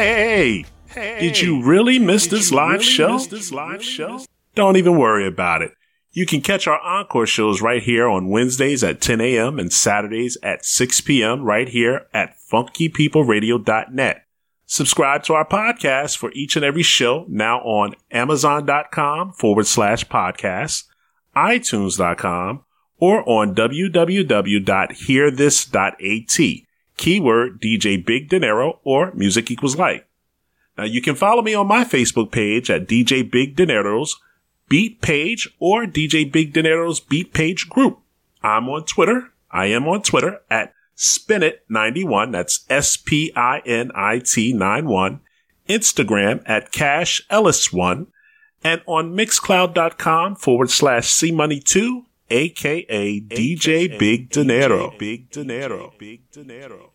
Hey, hey, did you really miss this live show? this live show? Don't even worry about it. You can catch our encore shows right here on Wednesdays at 10 a.m. and Saturdays at 6 p.m. right here at funkypeopleradio.net. Subscribe to our podcast for each and every show now on amazon.com forward slash podcast, itunes.com, or on www.hearthis.at. Keyword DJ Big Dinero or Music Equals Life. Now you can follow me on my Facebook page at DJ Big Dinero's Beat Page or DJ Big Dinero's Beat Page Group. I'm on Twitter. I am on Twitter at Spinit91. That's S-P-I-N-I-T 91. Instagram at Cash Ellis1 and on mixcloud.com forward slash C Money 2 aka DJ Big Dinero. Big Dinero. Big Dinero.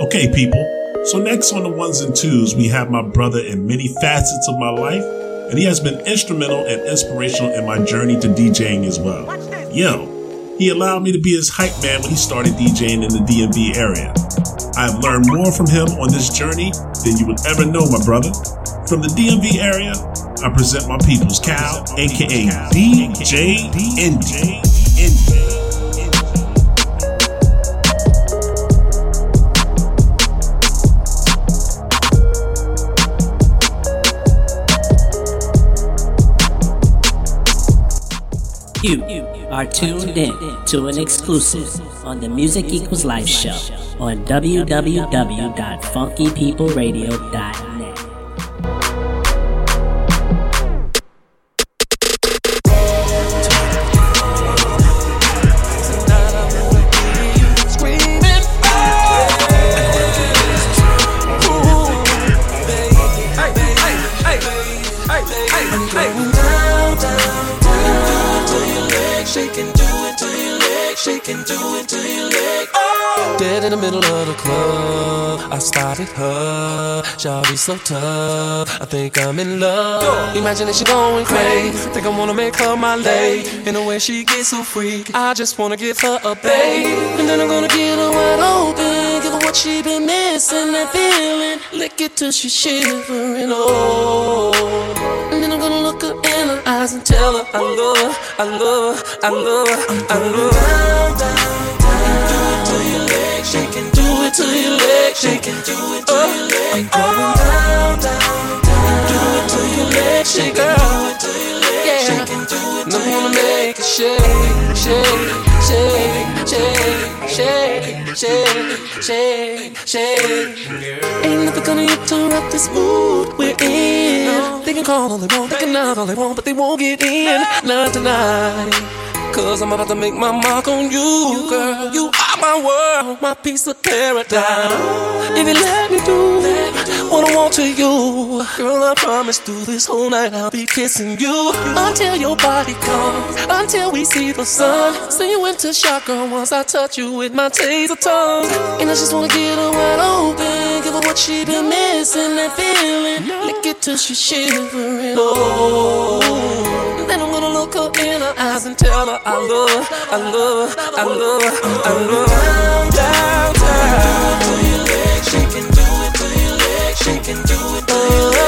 Okay, people. So next on the ones and twos, we have my brother in many facets of my life, and he has been instrumental and inspirational in my journey to DJing as well. Yo, he allowed me to be his hype man when he started DJing in the DMV area. I have learned more from him on this journey than you would ever know, my brother. From the DMV area, I present my people's Cal, aka DJ ND. You are tuned in to an exclusive on the Music Equals Life show on www.funkypeopleradio.net. her. be so tough. I think I'm in love. She going crazy. Think I wanna make her my lady. In the way she gets so freaky. I just wanna give her a babe. And then I'm gonna get her wide open. Give her what she been missing. That feeling. Lick it till she shivering. Oh. And then I'm gonna look her in her eyes and tell her I love her. I love her. I love her. I love her. Down, down. It to your leg shaking. Do it to your leg. I'm going down, down, down. Do it to your leg shaking. Do it to your leg yeah. shaking. Do it to your make it shake, shake, shake, shake, shake, shake, shake, shake. Ain't nothing gonna interrupt this mood we're in. They can call all they want, they can knock all they want, but they won't get in. Not tonight. Cause I'm about to make my mark on you, girl. You are my world, my piece of paradise. If you let me do what I want to you, girl, I promise through this whole night I'll be kissing you until your body comes, until we see the sun. See you into shock, girl, once I touch you with my taser tongue. And I just wanna get her wide open, give her what she been missing, that feeling. Lick it till she shivering. Oh, eyes and tell her I love her, I love her, I love her, I love her. Down, down, down. She can Do it to your leg shaking, do it to your leg shaking, do it to your leg.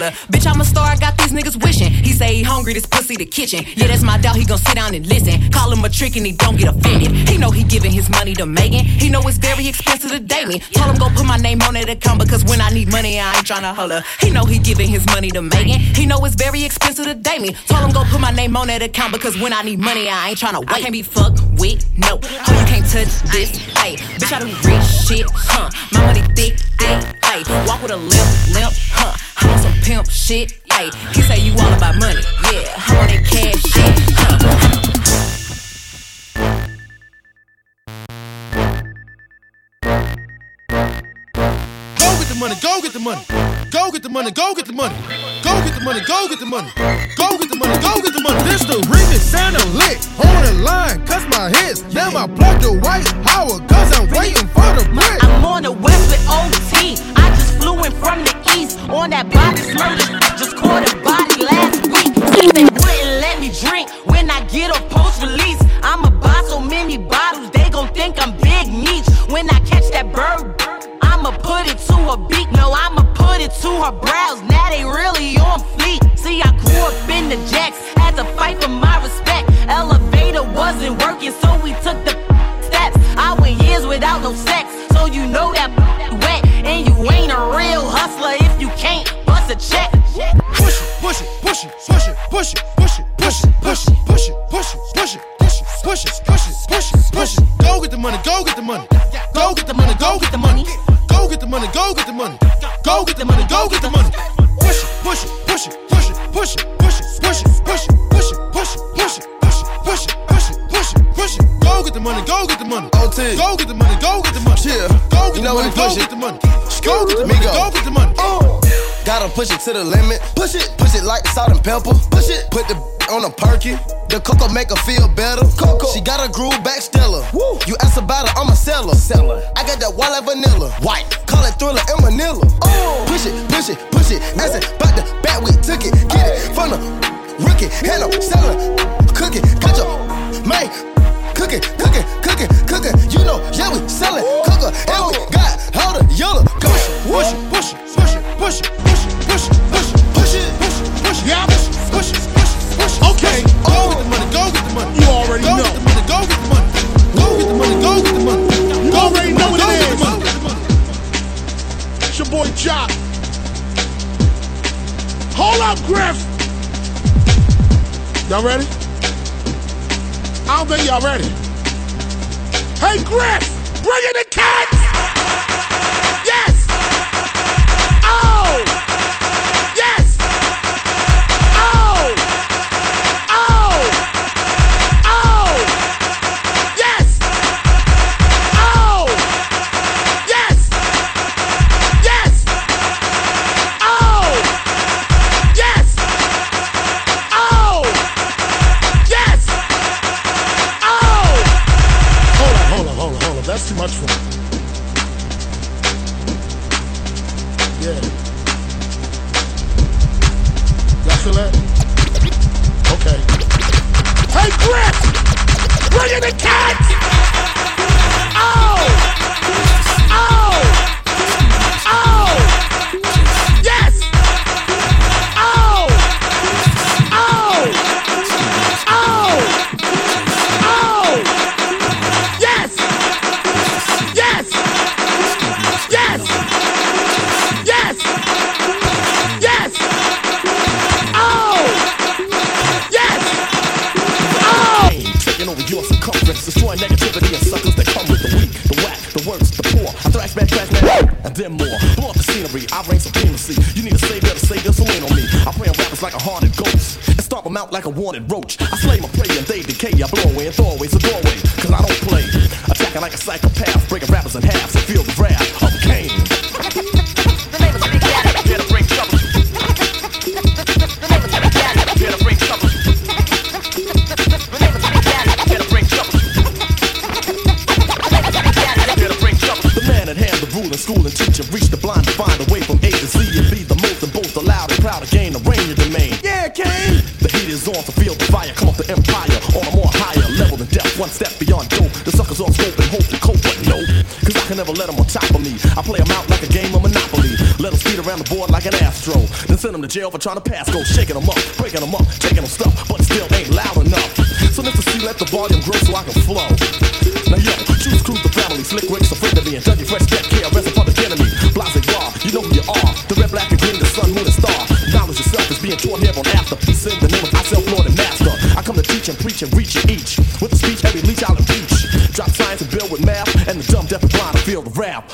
Holler. Bitch, I'm a star, I got these niggas wishing. He say he hungry, this pussy the kitchen. Yeah, that's my doubt, he gon' sit down and listen. Call him a trick and he don't get offended. He know he giving his money to Megan. He know it's very expensive to date me. Told him go put my name on that account because when I need money, I ain't tryna holler. He know he giving his money to Megan. He know it's very expensive to date me. Told him go put my name on that account because when I need money, I ain't tryna wait. I can't be fucked with, no. Ho, you can't touch this, ayy. Bitch, I do rich shit, huh? My money thick, thick, ayy. Walk with a limp, limp, huh? On some pimp shit, ayy. He say you all about money, yeah. I'm on that cash shit, huh? Go get the money, go get the money. Go get the money, go get the money. Go get the money, go get the money. Go get the money, go get the money. This the remix, sound a lick. On the line, cuss my hits. Now I plug the white Howard, cause I'm waiting for the brick. I'm on the west with OT. I flew in from the east on that body smurder. Just caught a body last week. They wouldn't let me drink when I get off post release. I'ma buy so many bottles, they gon' think I'm Big Meech. When I catch that bird, I'ma put it to her beak. No, I'ma put it to her brows. Now they really on fleek. See, I grew up in the jacks, had to fight for my respect. Elevator wasn't working, so we took the steps. I went years without no sex, so you know that wet. And you ain't a real hustler if you can't bust a check. Push it, push it, push it, push it, push it, push it, push it, push it, push it, push it, push it, push it, push it, push it, push it, push it. Go get the money, go get the money. Go get the money, go get the money. Go get the money, go get the money. Go get the money, go get the money. Push it, push it, push it, push it, push it, push it, push it, push it, push it, push it, push it, push it, push it, push it, push it. Go get the money, go get the money. OT. Go get the money, go get the money. Yeah. Go get You the money, go push get it. the money. Go get the money, go get the money. Uh. Gotta push it to the limit. Push it, push it like the Salt and Pepa. Push it, put the on a perky. The cocoa make her feel better. Coco. She got a groove back stellar. You ask about her, I'm a seller. Seller. I got that like vanilla. White. Call it Thrilla in Manila. Oh. Push it, push it, push it. Ask it about the bat, we took it. Get it from the rookie. Up, seller. Cook it. Got your man. Cooking, cooking, cooking, cooking. You know, yeah, we sellin' cooker. And we got all the yellow. Push it, push it, push it, push it, push it, push it, push it, push it, push it, push it, push it, yeah, push it, push it, push it, push it. Okay, go get the money, go get the money. You already know. go know. Get the money, go get the money. Go get the money, go get the money. You Go already know what it is. It's your boy Jock. Hold up, Griff. Y'all ready? I don't think y'all ready. Hey, Griff, bring in the cats. Chris! Bring in the cats! Destroying negativity and suckers that come with the weak, the whack, the worst, the poor. I thrash back, thrash back, and then more. Blow up the scenery, I reign supremacy. You need a savior to save your so on me. I prey on rappers like a haunted ghost and stomp them out like a wanted roach. I slay my prey and they decay. I blow away and throw away, so doorway, cause I don't play. Attacking like a psychopath, breaking rappers in half, teacher, reach the blind to find a way from A to Z and be the most and both allowed and proud to gain the reign of domain. Yeah, Kane. The heat is on, to feel the fire. Come up the empire on a more higher level than death, one step beyond dope. The suckers all scope and hope to cope, but no, cause I can never let them on top of me. I play them out like a game of Monopoly. Let them speed around the board like an astro. Then send them to jail for trying to pass go, shaking them up, breaking them up, taking them stuff, but still ain't loud enough. So Mr. C, let the volume grow so I can flow. Now yo, choose cruise the family, slick Rick's a friend of and Dougie Fresh get being taught here on after. Peace in the name of myself, Lord and Master. I come to teach and preach and reach each. With the speech, heavy leech out and beach. Drop science and build with math, and the dumb, deaf, and blind to feel the rap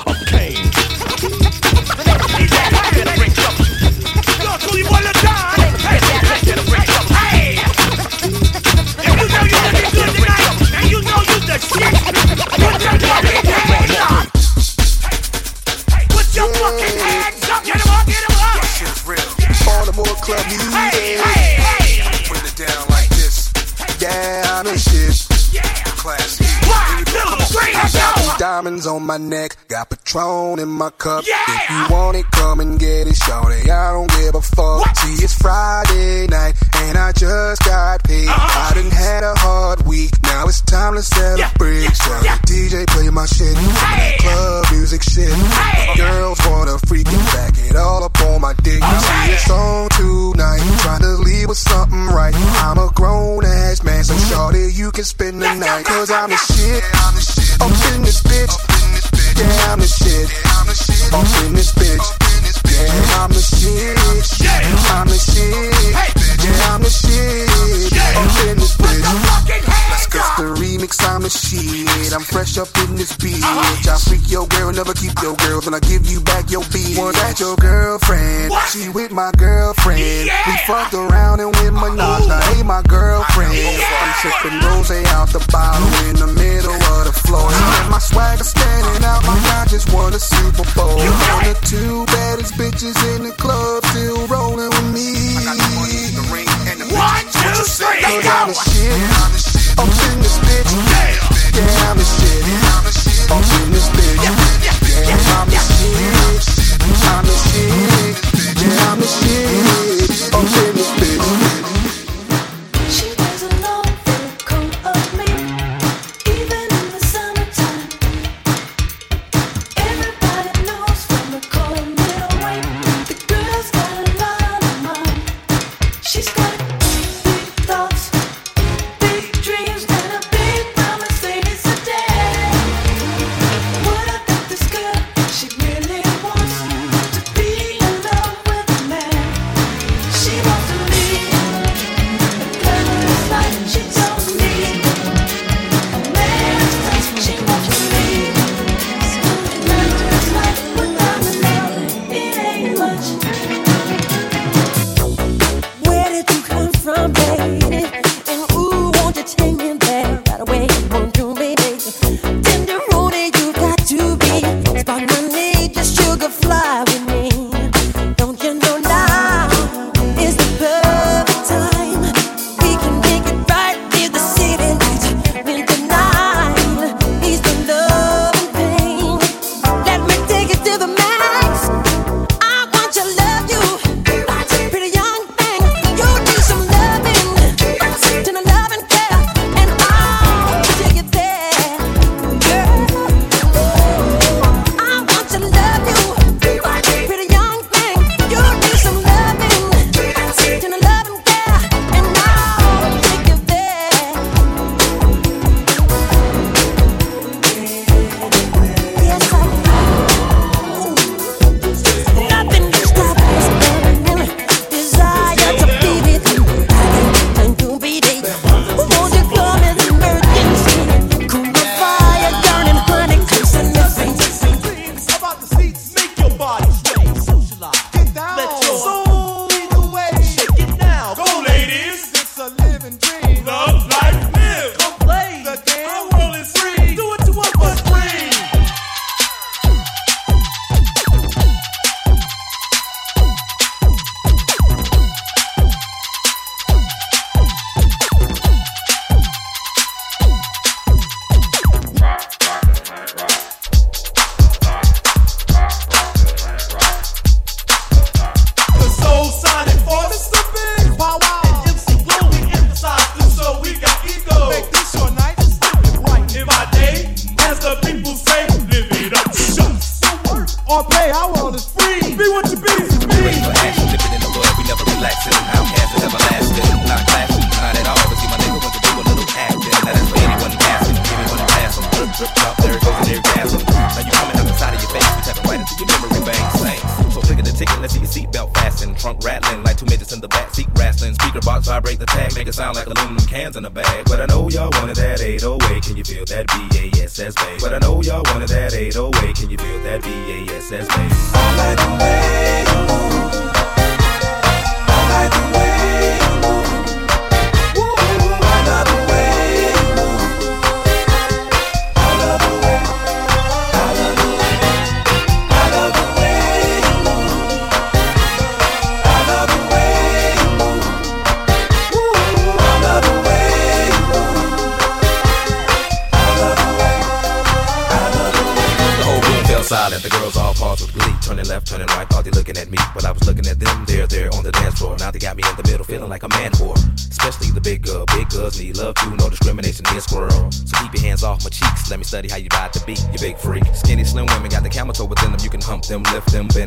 Club music. Hey, hey, hey! Put it down like this. Yeah, I'm in shit. Classy. Diamonds on my neck, got Patron in my cup. If you want it, come and get it, shorty. I don't give a fuck. See, it's Friday night, and I just got paid. Uh-huh. I done had a hard week, now it's time to celebrate. So DJ, play my shit, that club music shit. Girls wanna freak and back it all up on my dick. See, it's on tonight, trying to leave with something right. I'm a grown ass man, so shorty, you can spend the night. Cause I'm the shit. I'm the shit. Up in this bitch. Yeah, I'm the shit. Up in this bitch. Yeah, I'm the shit. I'm the shit. Yeah, I'm the shit. Up in this bitch. Go. the remix, I'm the shit. I'm fresh up in this bitch. I freak your girl, never keep your girl. Then I give you back your beat. Was that your girlfriend? She with my girlfriend. We fucked around and with Minaj. Now, hey, my girlfriend. I'm sipping rose out the bottle in the middle of the floor. And my swagger standing out like I just won a Super Bowl. One of the two baddest bitches in the club still rolling with me. One, two, three, Cause let's I'm go! the shit. I'm in this bitch. Yeah, I'm the shit. I'm in this bitch. Yeah, I'm the shit. I'm the shit. Yeah, I'm the shit. I'm in this bitch. yes, that's baby. All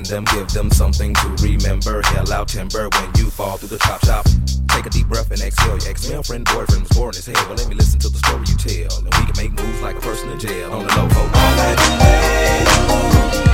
in them, give them something to remember. Hell out timber when you fall through the chop shop. Take a deep breath and exhale. Your ex-girlfriend, boyfriend was boring as hell. Well, let me listen to the story you tell, and we can make moves like a person in jail on the low. All that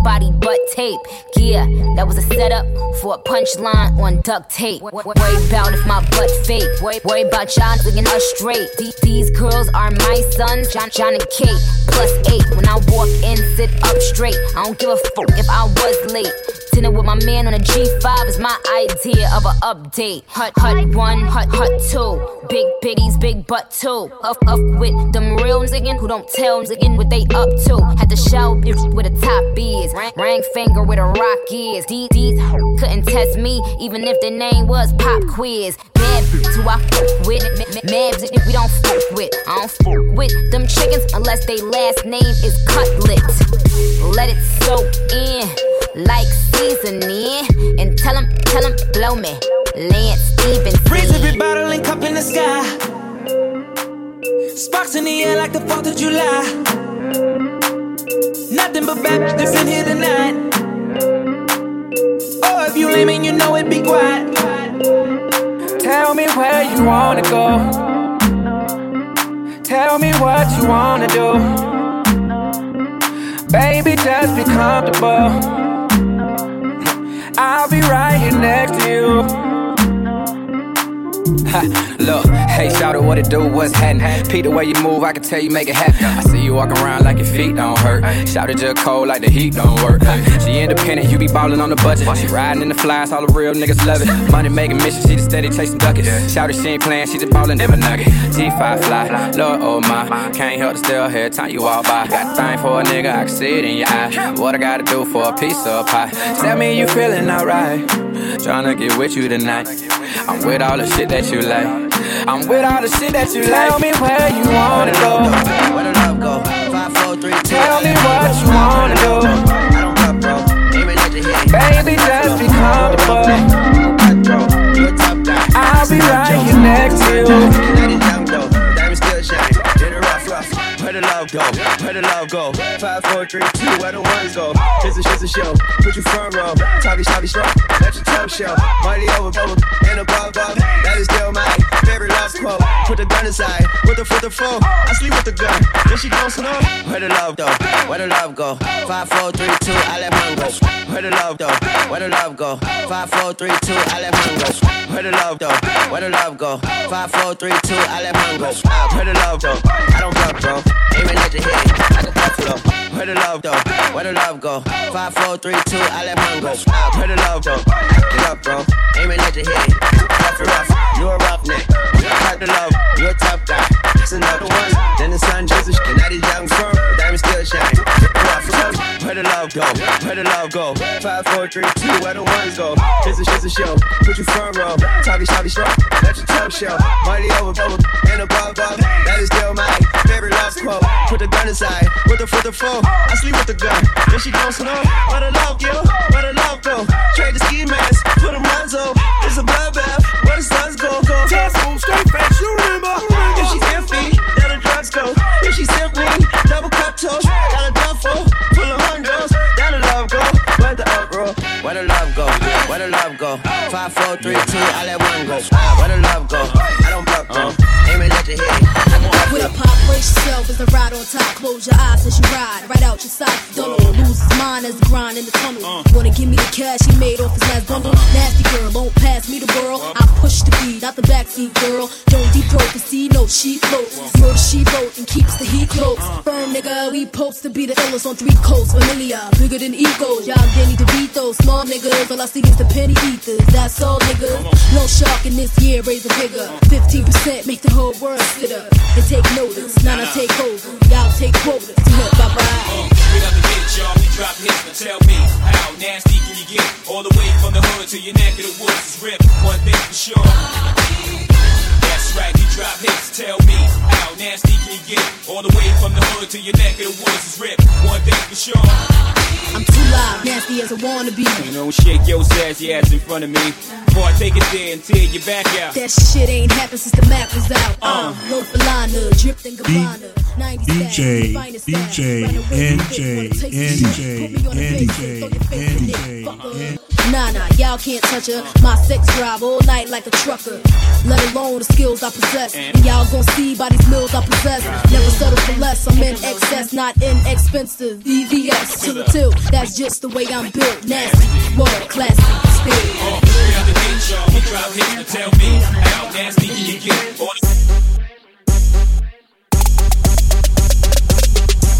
nobody but tape. Yeah, that was a setup for a punchline on duct tape. Worry about if my butt fake. Worry about John looking us straight. These girls are my sons, John, John and Kate. Plus eight. When I walk in, sit up straight. I don't give a fuck if I was late. Dinner with my man on a G5 is my idea of an update. Hut, hut one, hut, hut two. Big biggies, big butt two. Up, up with them real niggas who don't tell niggas what they up to. Had to show bitch with a top is. Ring finger with a rock is. These, couldn't test me, even if the name was Pop Quiz. Bad who I fuck with. Mad if we don't fuck with. I don't fuck with them chickens unless they last name is Cutlet. Let it soak in like seasoning. And tell them, tell them, blow me. Lance Stephenson. The sky. Sparks in the air like the 4th of July. The way you move, I can tell you make it happen. I see you walking around like your feet don't hurt. Shout it just cold like the heat don't work. She independent, you be ballin' on the budget. She riding in the flies, all the real niggas love it. Money making mission, she just steady chasing duckets. Shout she ain't playing, she just ballin' a nugget. G5 fly, Lord, oh my. Can't help to still hear time you walk by. Got the thing for a nigga, I can see it in your eye. What I gotta do for a piece of pie? Tell me you feeling alright. Tryna get with you tonight. I'm with all the shit that you like. I'm with all the shit that you like. Tell me where you wanna go. Where the love go? Five, four, three, two. Tell me what you wanna do. I don't cut, bro. Aiming at your head. Baby, just be comfortable. You're a top. I'll be right here next to you. Go? Where the love go? Five, four, three, two. Where the ones go? It's a, it's a show. Put your front row. Talkie, shouty, strong. Let your toe show. Mighty over, over. And above, above. That is still my favorite love quote. Put the gun aside. With the foot, the foe. I sleep with the gun. Then she don't snow. Where the love go? Where the love go? Five, four, three, two. I let mine go. Where the love go? Where the love go? Five, four, three, two. I let mine go. Where the love go? Where the love go? Five, four, three, two. I let mine go. Where the love go? I don't fuck, bro. Aiming at your head like a buffalo. Where the love go? Where the love go? Five, four, three, two. I let mine go. Where the love go? Get up, bro. Aiming at your head. Rough, rough. You a roughneck. You got the love. You a tough guy. It's another one. Then the sun Jesus and now these young firm. The diamond still shine. Where the love go? Where the love go? Five, four, three, two. Where the ones go? It's a, it's a show. Put your front row. Talkie, shouty, strong. Let your toe show. Mighty over, over. And above, above. That is still my favorite love quote. Put the gun aside. With the foot, the foe. I sleep with the gun. Then she goes snow. Where the love go? Where the love go? Trade the ski mask. Put them Monzo. It's a bloodbath. Where the suns go, go. Test move, straight face, you remember. If she's iffy, let the drugs go. If she's simply double cup toast, got a duffel full of hundreds. Down the love go, where the uproar? Where the love go? Where the love go? Five, four, three, two, I let one go. Where the love go? I don't buck, bro. Aiming at your head. Brace yourself as the ride on top. Close your eyes as you ride, right out your side. Don't lose his mind as the grind in the tunnel. Uh. Wanna give me the cash he made off his last bundle? Uh. Nasty girl, don't pass me the world. I push the beat, not the backseat girl. Don't deep throat, cause see no she floats. Murder she boat and keeps the heat close. Uh. Firm nigga, we post to be the illest on three coasts. Familiar, bigger than egos. Y'all Danny DeVito, small niggas. All I see is the penny ethers. That's all niggas. No shark in this year, raise a figure. 15% make the whole world sit up and take notice. Now I take over. Y'all take quotas to help I ride. Bitch, y'all, we drop hits. Now tell me, how nasty can you get? All the way from the hood to your neck of the woods is ripped. One thing for sure. That's right, we drop hits. Tell me, how nasty can you get? All the way from the hood to your neck of the woods is ripped. One thing for sure. I'm too loud, nasty as I wanna be. You know, shake your sassy ass in front of me. Before I take it there and tear your back out. That shit ain't happened since the map was out. Uh, low for liner, dripped in Gabbana. 90 DJ, DJ, NJ, NJ, NJ, NJ, Nah, nah, y'all can't touch her. My sex drive all night like a trucker. Let alone the skills I possess. And y'all gon' see by these mills I possess. Never settle for less. I'm in excess, not inexpensive. VVS to the tilt. That's just the way I'm built. Nasty, world classic, still. Straight out the bitch, y'all, we drop hits. Now tell me, how nasty can you get? All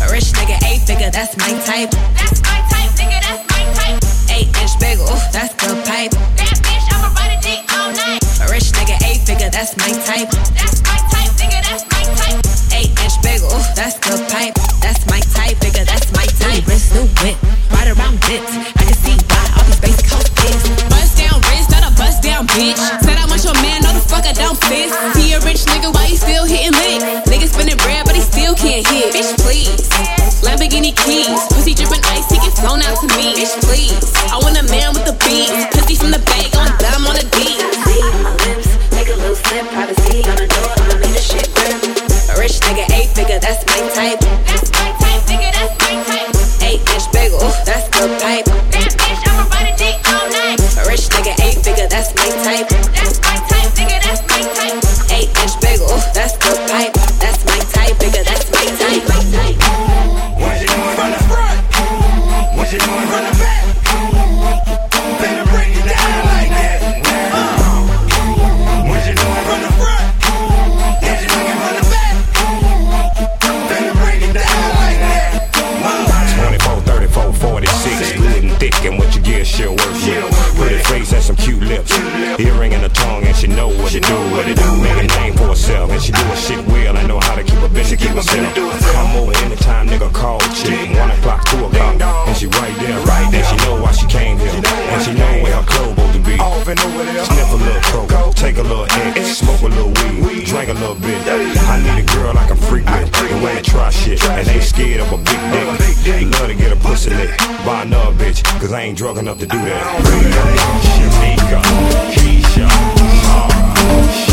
A rich nigga, eight figure, that's my type. That's my type, nigga, that's my type. Eight inch type. That bitch, I'ma ride a dick all night. Rich nigga, eight figure, that's my type. That's my type, nigga, that's my type. Eight inch bagel, that's the pipe. That's my type, nigga, that's my type. New wrist, new whip, ride around dips. I can see why all these basic hoes. Bust down wrist, bust down bitch. Said I want your man, no the fuck I don't fist. He a rich nigga, why he still hitting lick? Nigga spinning bread, but he still can't hit. Bitch, please. Lamborghini keys, pussy dripping ice, he get flown out to me. Bitch, please. I want a man with the beat, pussy from the bag on on the D. Take my lips, make a little slip, privacy on the door, I'ma make the shit grip. A rich nigga, eight figure, that's my type. That's my type, nigga, that's my type. Eight inch bagel, that's the pipe. Type. That's my type, nigga, that's my type. Eight inch bagel, that's the pipe. That's my type, earring and a tongue, and she know what to do, what to do. Make a name for herself, and she do her shit well. I know how to keep a bitch keep herself. Come over anytime, nigga, call chick. One o'clock, two o'clock, and she right there, right there. And She know why she came here, to be. Sniff a little coke, take a little X, smoke a little weed, drink a little bit. I need a girl I can freak with, and wanna try shit, and ain't scared of a big dick. Love to get a pussy lick by another bitch, cause I ain't drunk enough to do that. Shanika, Keisha, Mara,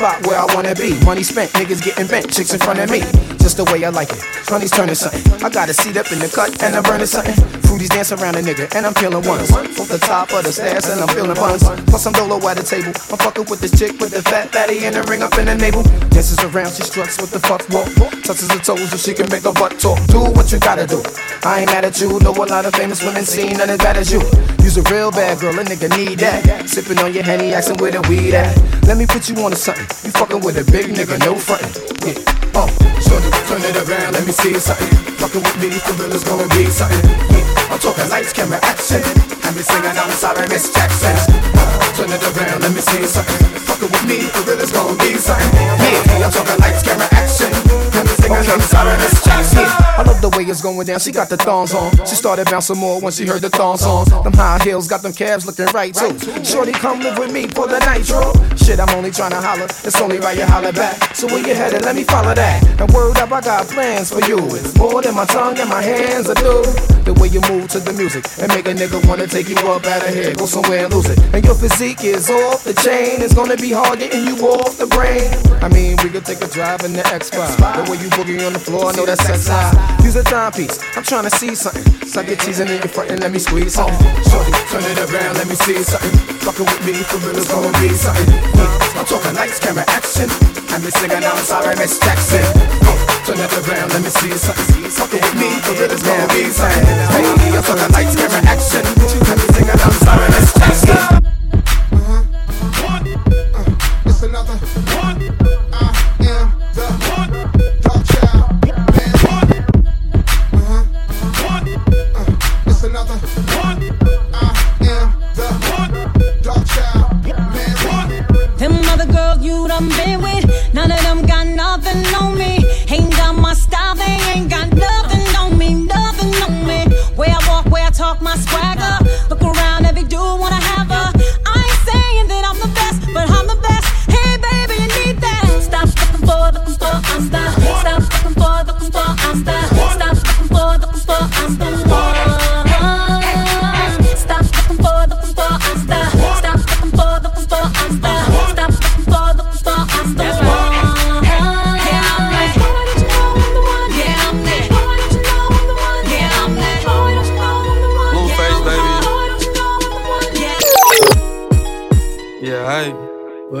spot where Be. Money spent, niggas getting bent, chicks in front of me. Just the way I like it. Money's turning something. I got a seat up in the cut and I'm burning something. Fruities dance around a nigga and I'm feeling ones. Off the top of the stairs and I'm feeling buns. Plus I'm dolo at the table. I'm fucking with this chick with the fat fatty and the ring up in the navel. Dances around, she struts with the fuck walk. Touches her toes so she can make her butt talk. Do what you gotta do. I ain't mad at you. Know a lot of famous women seen none as bad as you. You's a real bad girl, a nigga need that. Sipping on your henny, asking where the weed at. Let me put you on to something. You fucking with a big nigga, no frontin'. Yeah. Oh, shorty, turn it around, let me see something. Fuckin' with me, the it's gonna be something. Yeah. I'm talking lights, camera, action. And me singing, I'm sorry, Miss Jackson. Uh, turn it around, let me see something. Fuckin' with me, the it's gonna be something. Yeah, I'm talking lights, camera, action. I love the way it's going down. She got the thongs on. She started bouncing more when she heard the thong song. Them high heels got them calves looking right too. Shorty, come live with me for the night. nitro. Shit, I'm only trying to holler. It's only right you holler back. So where you headed? Let me follow that. And word up, I got plans for you. It's more than my tongue and my hands will do. The way you move to the music and make a nigga wanna take you up out of here. Go somewhere and lose it. And your physique is off the chain. It's gonna be hard getting you off the brain. I mean, we could take a drive in the X5. The way you boogie on the floor, I know that's sex high. Use a timepiece. I'm trying to see something. Suck your teasing in your front and let me squeeze something. Shorty, turn it around, let me see something. Fucking with me, for real, it's gonna be something. I'm talking lights, camera, action. And me singing, I'm sorry, Miss Jackson. Turn it around, let me see something. Fucking with me, for real, it's gonna be something. Hey, I'm talking lights, camera, action. And me singing, I'm sorry, Miss Jackson. Uh, it's another girls you done been with, none of them got nothing on me. Ain't got my style, they ain't got nothing on me, nothing on me. Where I walk, where I talk, my swagger. Look around, every dude wanna have her. I ain't saying that I'm the best, but I'm the best. Hey baby, you need that. Stop looking for, looking for, I'm the. Stop looking for, looking for, I'm the. Stop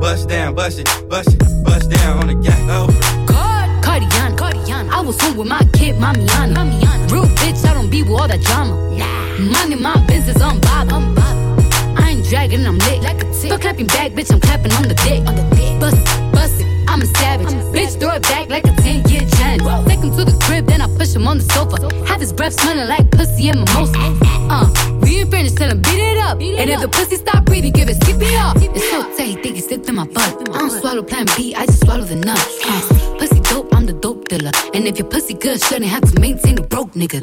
bust down, bust it, bust it, bust down on the gas. Over. God, Cardiana, Cardiana. I was home with my kid, Mamiana. Mamiana. Real bitch, I don't be with all that drama. Nah. Minding my business, I'm bothered. I ain't dragging, I'm lit. Like a tick. But clapping back, bitch, I'm clapping on the dick. On the dick. Bust it, bust it, I'm a savage. bitch, throw it back like a 10 year challenge. Take him to the crib, then I push him on the sofa. Have his breath smelling like pussy and mimosa. Uh, we ain't finished, tell him beat it up. and if the pussy stop breathing, give it CPR. It's so tight, he think he slipped in my butt. I don't swallow plan B, I just swallow the nut. Uh, pussy dope, I'm the dope dealer. And if your pussy good, shouldn't have to maintain a broke nigga.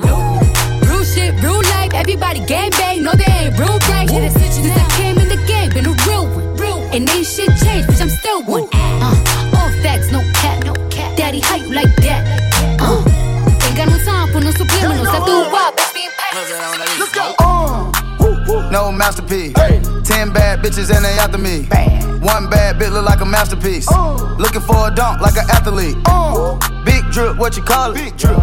Real shit, real life, everybody gang bang, no they ain't real gang. Since I came in the game, been a real one. And ain't shit changed, bitch, I'm still No masterpiece. Ten bad bitches and they after me. One bad bitch look like a masterpiece. Looking for a dunk like an athlete. Big drip, what you call it? Big drip.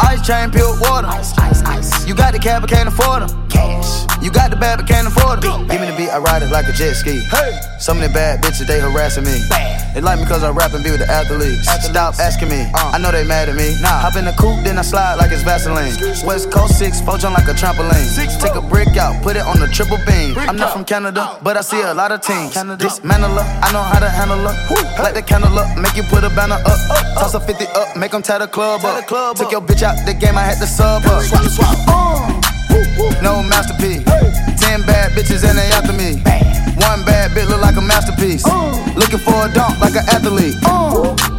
Ice chain, pure water. Ice, ice, ice. You got the cab, but can't afford them. Cash. You got the bad, but can't afford them. Give me the beat, I ride it like a jet ski. Hey. Some of the bad bitches, they harassing me. Bad. They like me cause I rap and be with the athletes. Stop asking me, I know they mad at me. Nah. Hop in the coupe, then I slide like it's Vaseline. West Coast 6, four jump like a trampoline. Six, Take a brick out, put it on the triple beam. I'm not from Canada, but I see a lot of teams. Dismantle her, I know how to handle her. Light the candle up, make you put a banner up. Toss a 50 up, make them tie the club up. Took your bitch out the game, I had to sub her. Uh, uh, no masterpiece. Ten bad bitches and they after me. One bad bitch look like a masterpiece. Uh. Looking for a dunk like an athlete.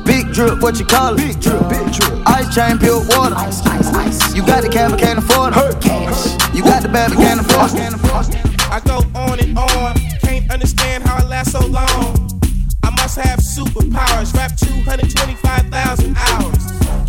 Big drip, what you call it? Big drip, big drip. Ice chain, pure water. Ice, ice, ice. You got the cab, but can't afford it. You got the bad, but can't afford it. I go on and on, can't understand how I last so long. I must have superpowers, rap 225,000 hours.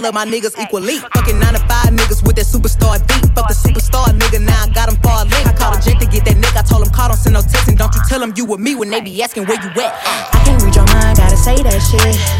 Love my niggas equally. Fucking nine to five niggas with that superstar beat. Fuck the superstar nigga, now I got him far link. I called a jet to get that nigga. I told him call, don't send no text, and don't you tell him you with me when they be asking where you at. I can't read your mind, gotta say that shit.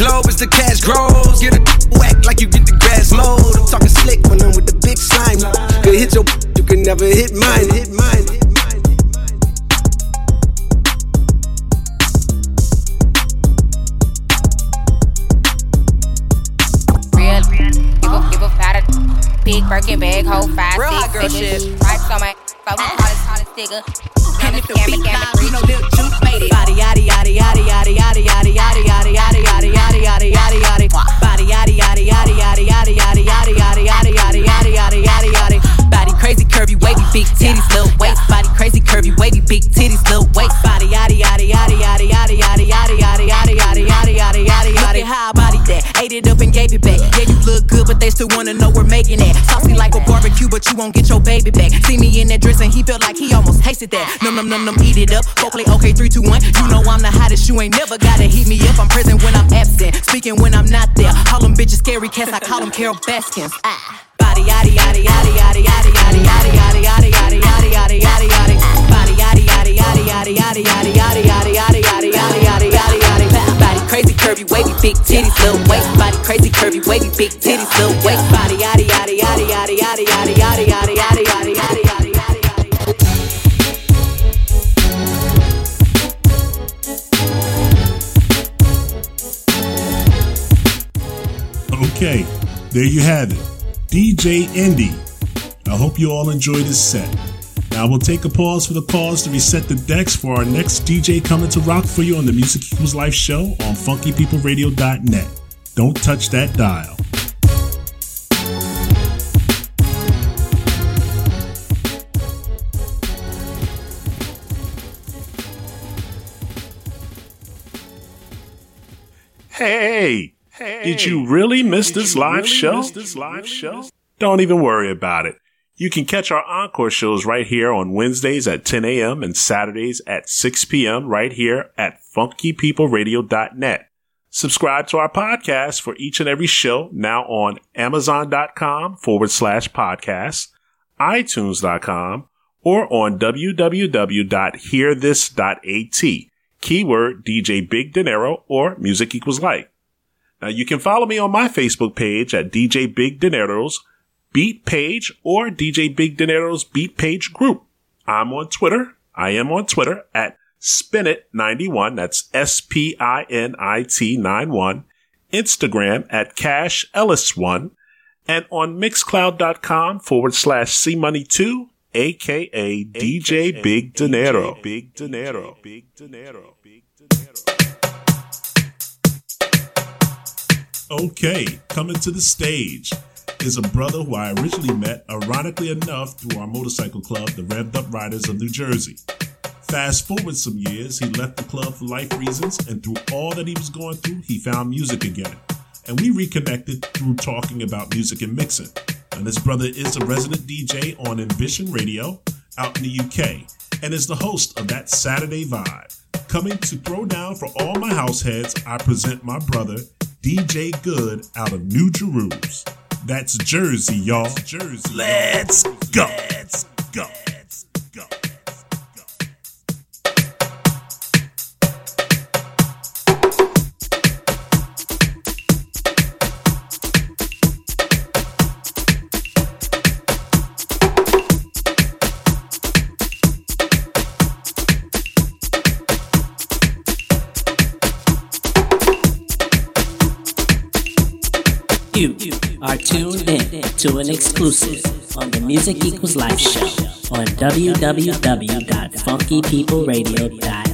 Globe is the cash tasted that. Num num num num, eat it up. Play okay, three, two, one. You know I'm the hottest. You ain't never gotta heat me up. I'm present when I'm absent, speaking when I'm not there. Call them bitches scary cats. I call them Carole Baskins. Ah. body yaddy yaddy yaddy yaddy yaddy yaddy yaddy yaddy yaddy yaddy yaddy yaddy yaddy yaddy body yaddy yaddy yaddy yaddy yaddy yaddy yaddy yaddy yaddy yaddy yaddy yaddy yaddy yaddy Body crazy, curvy, wavy, big titties, little waist. Body crazy, curvy, wavy, big titties, little waist. body yaddy yaddy yaddy yaddy there you have it. DJ ND. I hope you all enjoyed this set. Now we'll take a pause for the pause to reset the decks for our next DJ coming to rock for you on the Music Equals Life show on funkypeopleradio.net. Don't touch that dial. Hey, did you really miss this live show? This live show? Don't even worry about it. You can catch our encore shows right here on Wednesdays at 10 a.m. and Saturdays at 6 p.m. right here at funkypeopleradio.net. Subscribe to our podcast for each and every show now on amazon.com forward slash podcast, itunes.com, or on www.hearthis.at. Keyword DJ Big Dinero or Music Equals Life. Now you can follow me on my Facebook page at DJ Big Dinero's Beat Page or DJ Big Dinero's Beat Page Group. I'm on Twitter. I am on Twitter at Spinit91. That's S-P-I-N-I-T 91. Instagram at Cash Ellis1 and on mixcloud.com forward slash C Money 2 aka DJ Big Dinero. Big Dinero. Big Dinero. Okay, coming to the stage is a brother who I originally met, ironically enough, through our motorcycle club, the Revved Up Riders of New Jersey. Fast forward some years, he left the club for life reasons, and through all that he was going through, he found music again. And we reconnected through talking about music and mixing. And this brother is a resident DJ on Ambition Radio out in the UK and is the host of that Saturday Vibe. Coming to throw down for all my house heads, I present my brother, DJ Good, out of New Jerusalem. That's Jersey, y'all. Jersey. Let's go. Let's go. To an exclusive on the Music Equals Life show on www.funkypeopleradio.net.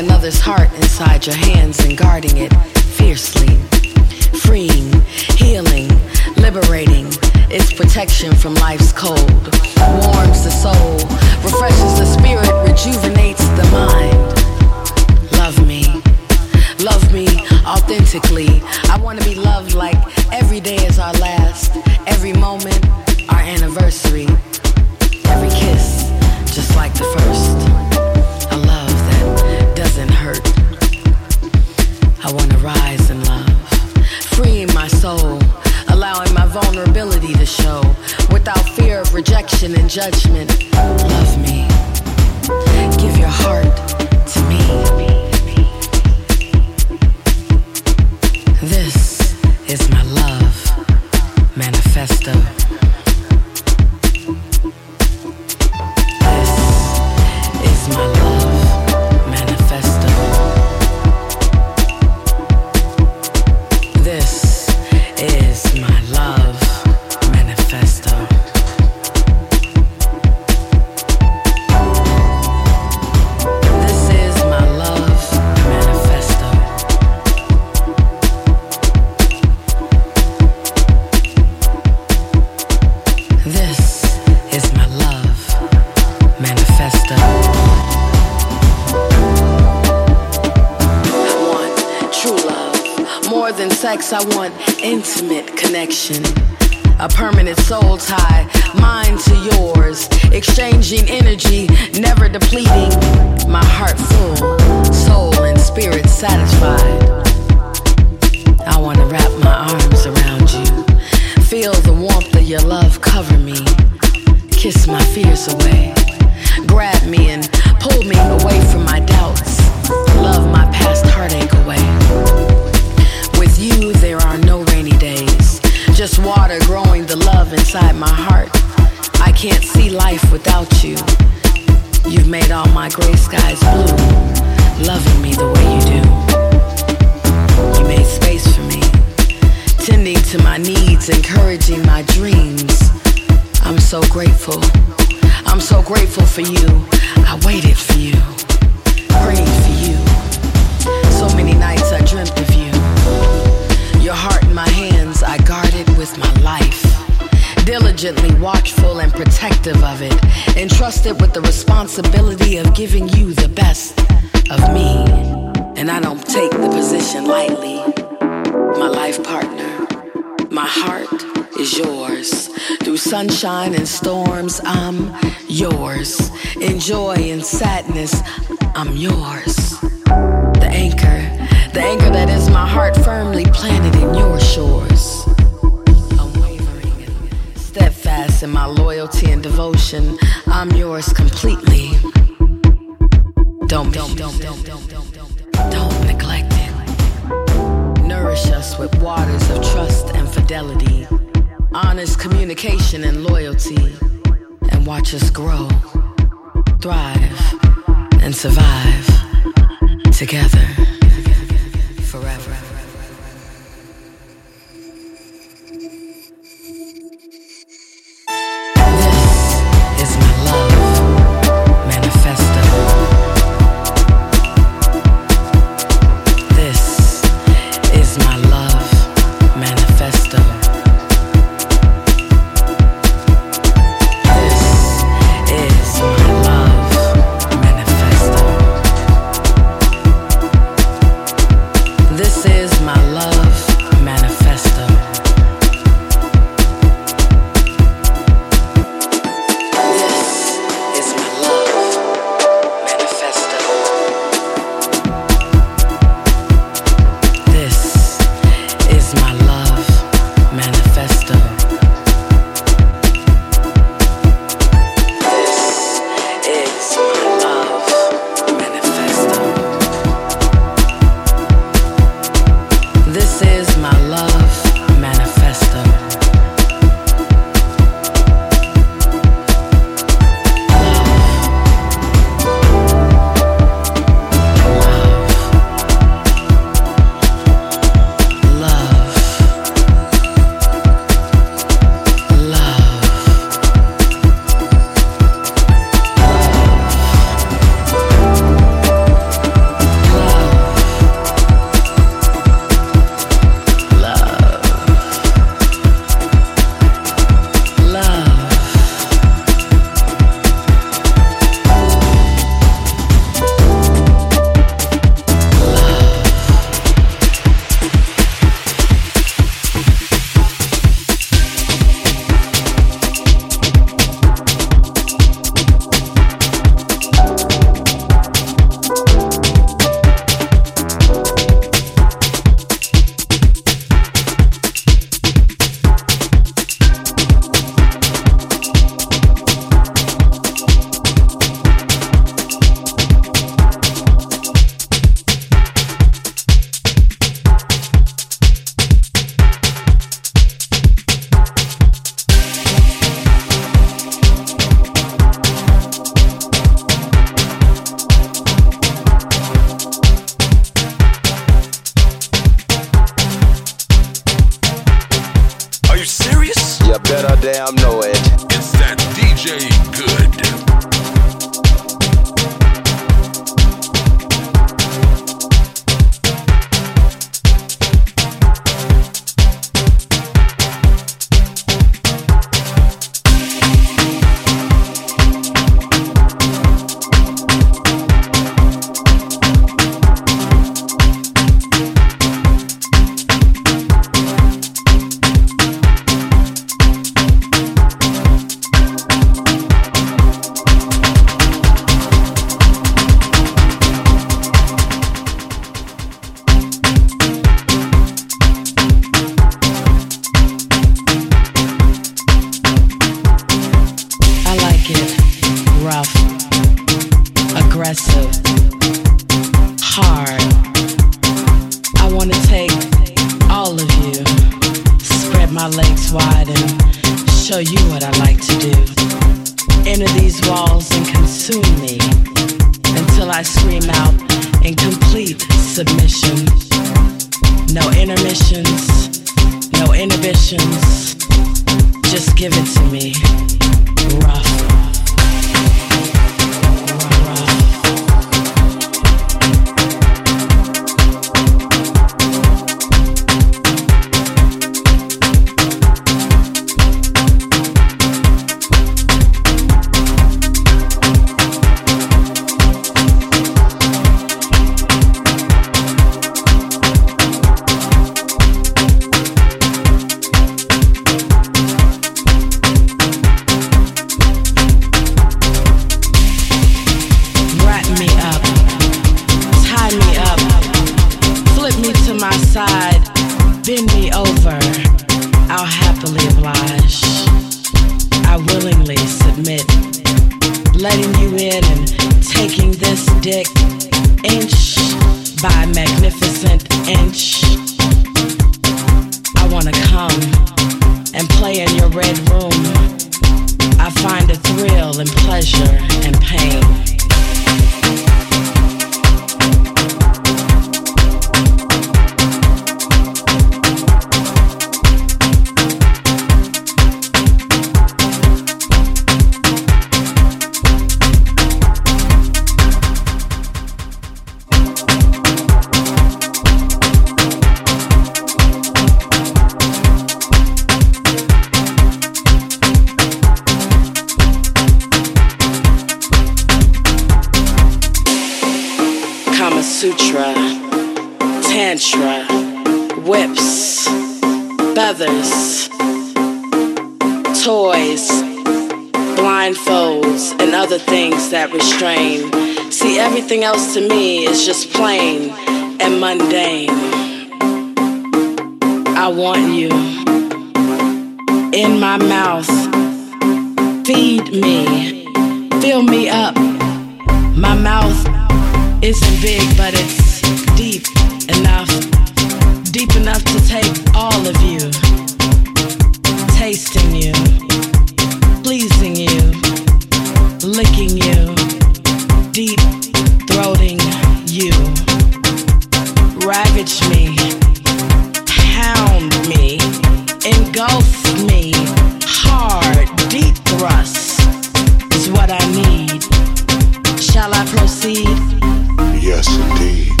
Yes, indeed.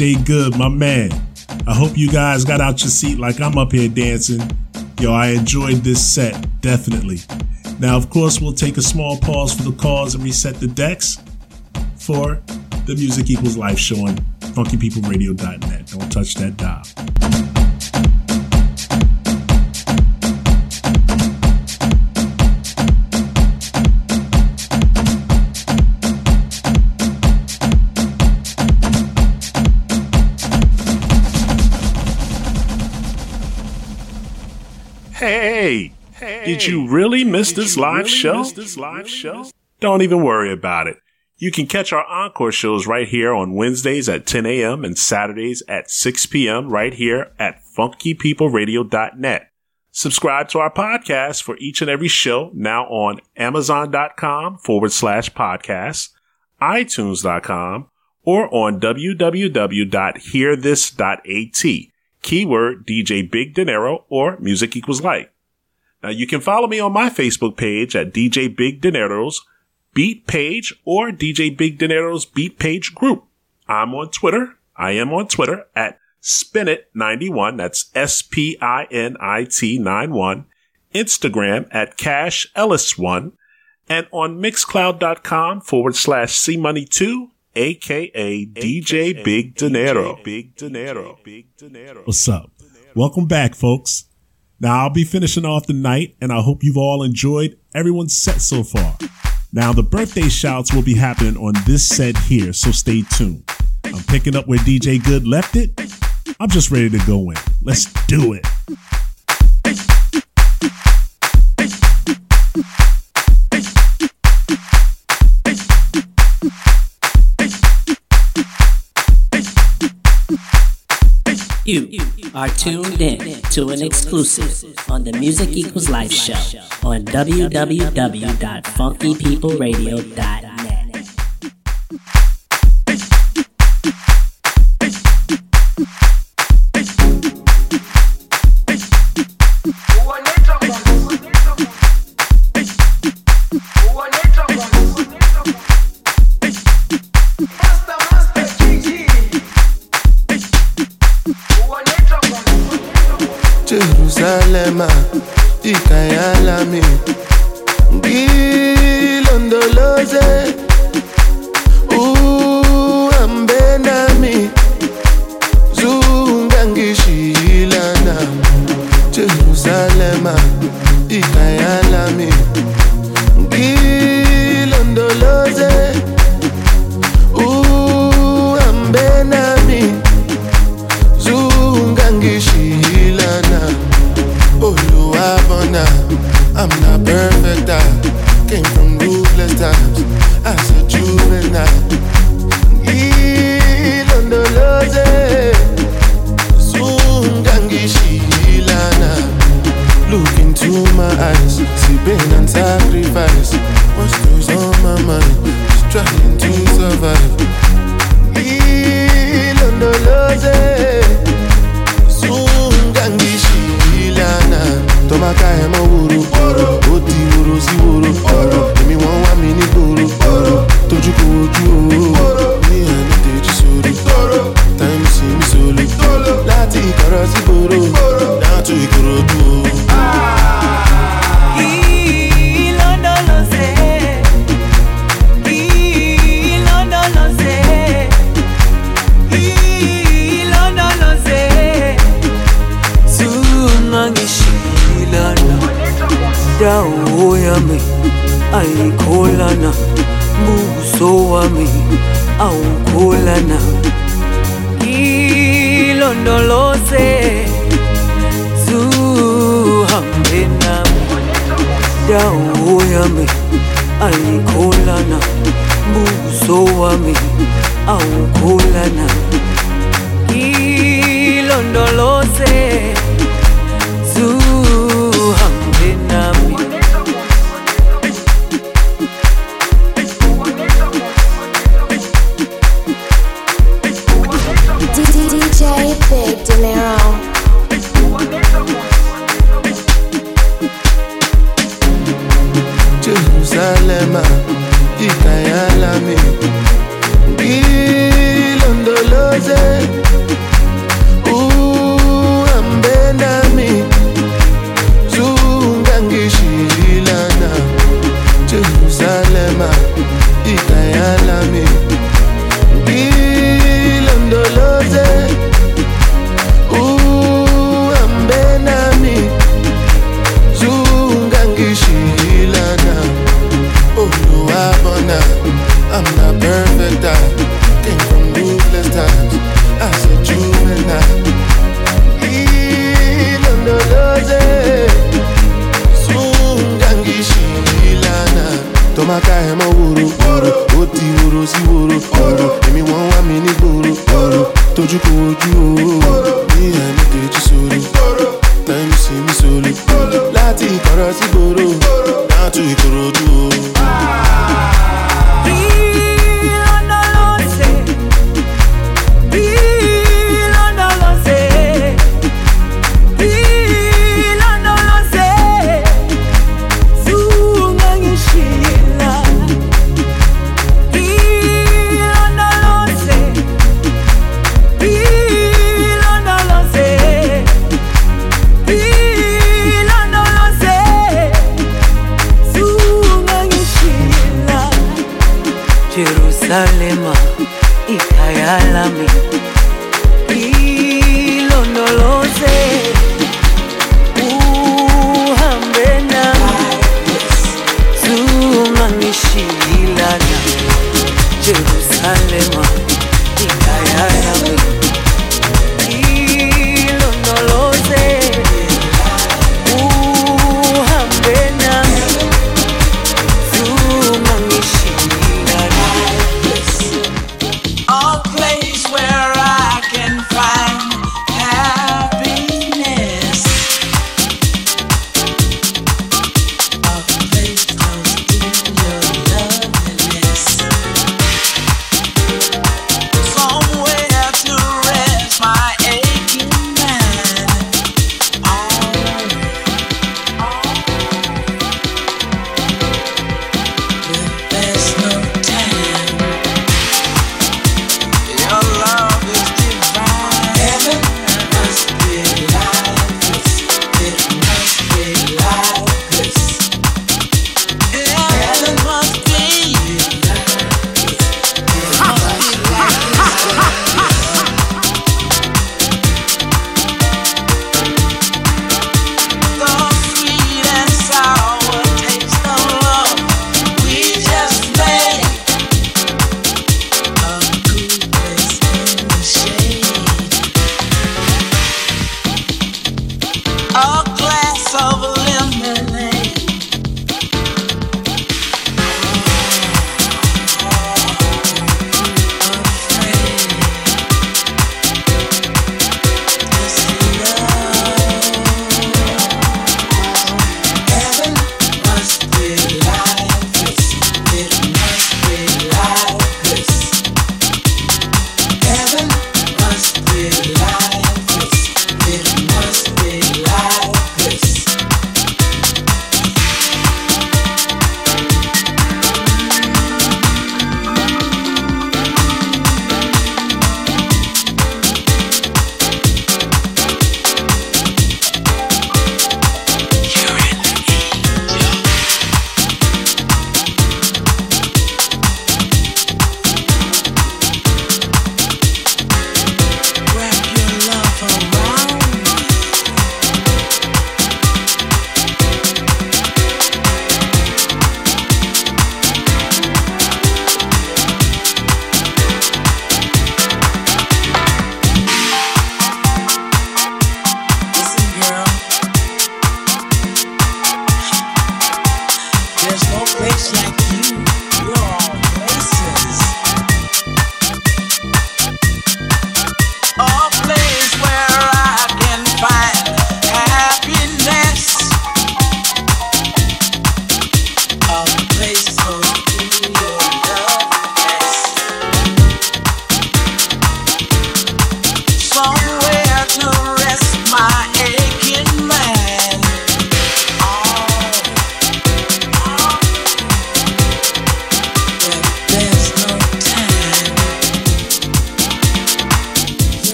DJ Good, my man. I hope you guys got out your seat like I'm up here dancing. Yo, I enjoyed this set, definitely. Now, of course, we'll take a small pause for the calls and reset the decks for the Music Equals Life show on funkypeopleradio.net. Don't touch that. Did you really miss this live show? This live show? Don't even worry about it. You can catch our encore shows right here on Wednesdays at 10 a.m. and Saturdays at 6 p.m. right here at funkypeopleradio.net. Subscribe to our podcast for each and every show now on amazon.com forward slash podcasts, itunes.com, or on www.hearthis.at. Keyword DJ Big Dinero or Music Equals Life. Now you can follow me on my Facebook page at DJ Big Dinero's Beat Page or DJ Big Dinero's Beat Page Group. I'm on Twitter. I am on Twitter at Spinit91. That's S-P-I-N-I-T 91. Instagram at Cash Ellis1 and on mixcloud.com forward slash C Money 2 aka DJ Big Dinero. Big Dinero. Big Dinero. What's up? Welcome back, folks. Now I'll be finishing off the night, and I hope you've all enjoyed everyone's set so far. Now the birthday shouts will be happening on this set here, so stay tuned. I'm picking up where DJ Good left it. I'm just ready to go in. Let's do it. You are tuned in to an exclusive on the Music Equals Life show on www.funkypeopleradio.net.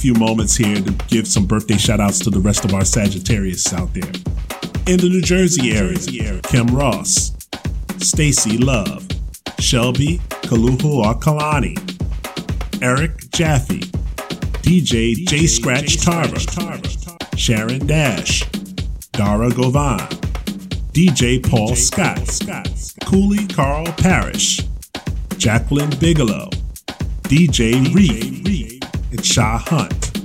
few moments here to give some birthday shout outs to the rest of our Sagittarius out there. In the New Jersey area, Kim Ross, Stacy Love, Shelby Kaluhu Kalani, Eric Jaffe, DJ J Scratch Tarver, Sharon Dash, Dara Govan, DJ Paul Scott, Cooley Carl Parrish, Jacqueline Bigelow, DJ Reed, and Shah Hunt.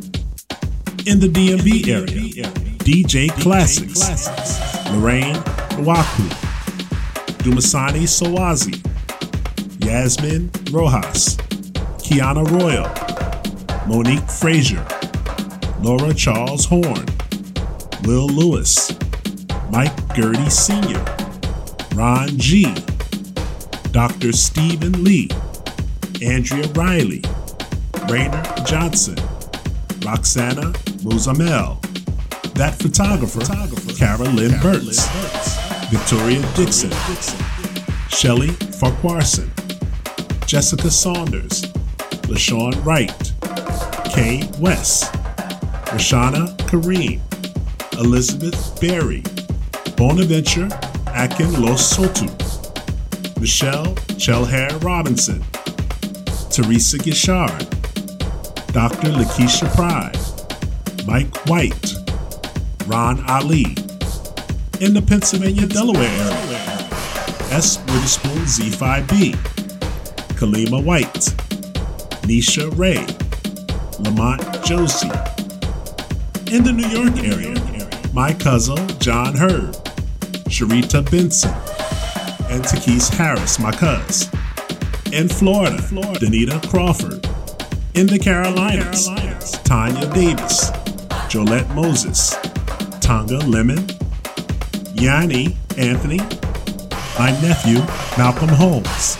In the DMV area, DJ Classics, Lorraine Waku, Dumasani Sawazi, Yasmin Rojas, Kiana Royal, Monique Frazier, Laura Charles Horn, Will Lewis, Mike Gertie Sr., Ron G., Dr. Stephen Lee, Andrea Riley, Rainer Johnson, Roxana Muzamel, that photographer, Carolyn Burtz, Victoria Dixon, Shelley Farquharson, Jessica Saunders, LaShawn Wright, Kay West, Rashana Kareem, Elizabeth Berry, Bonaventure Akin Los Michelle Chelhair Robinson, Teresa Gishard, Dr. Lakeisha Pride, Mike White, Ron Ali, in the Pennsylvania Delaware area, S. Witherspoon Z5B, Kalima White, Nisha Ray, Lamont Josie. In the New York area, my cousin John Hurd, Sharita Benson, and Takis Harris, my cuz. In Florida, Danita Crawford. In the Carolinas, Tanya Davis, Jolette Moses, Tonga Lemon, Yanni Anthony, my nephew Malcolm Holmes.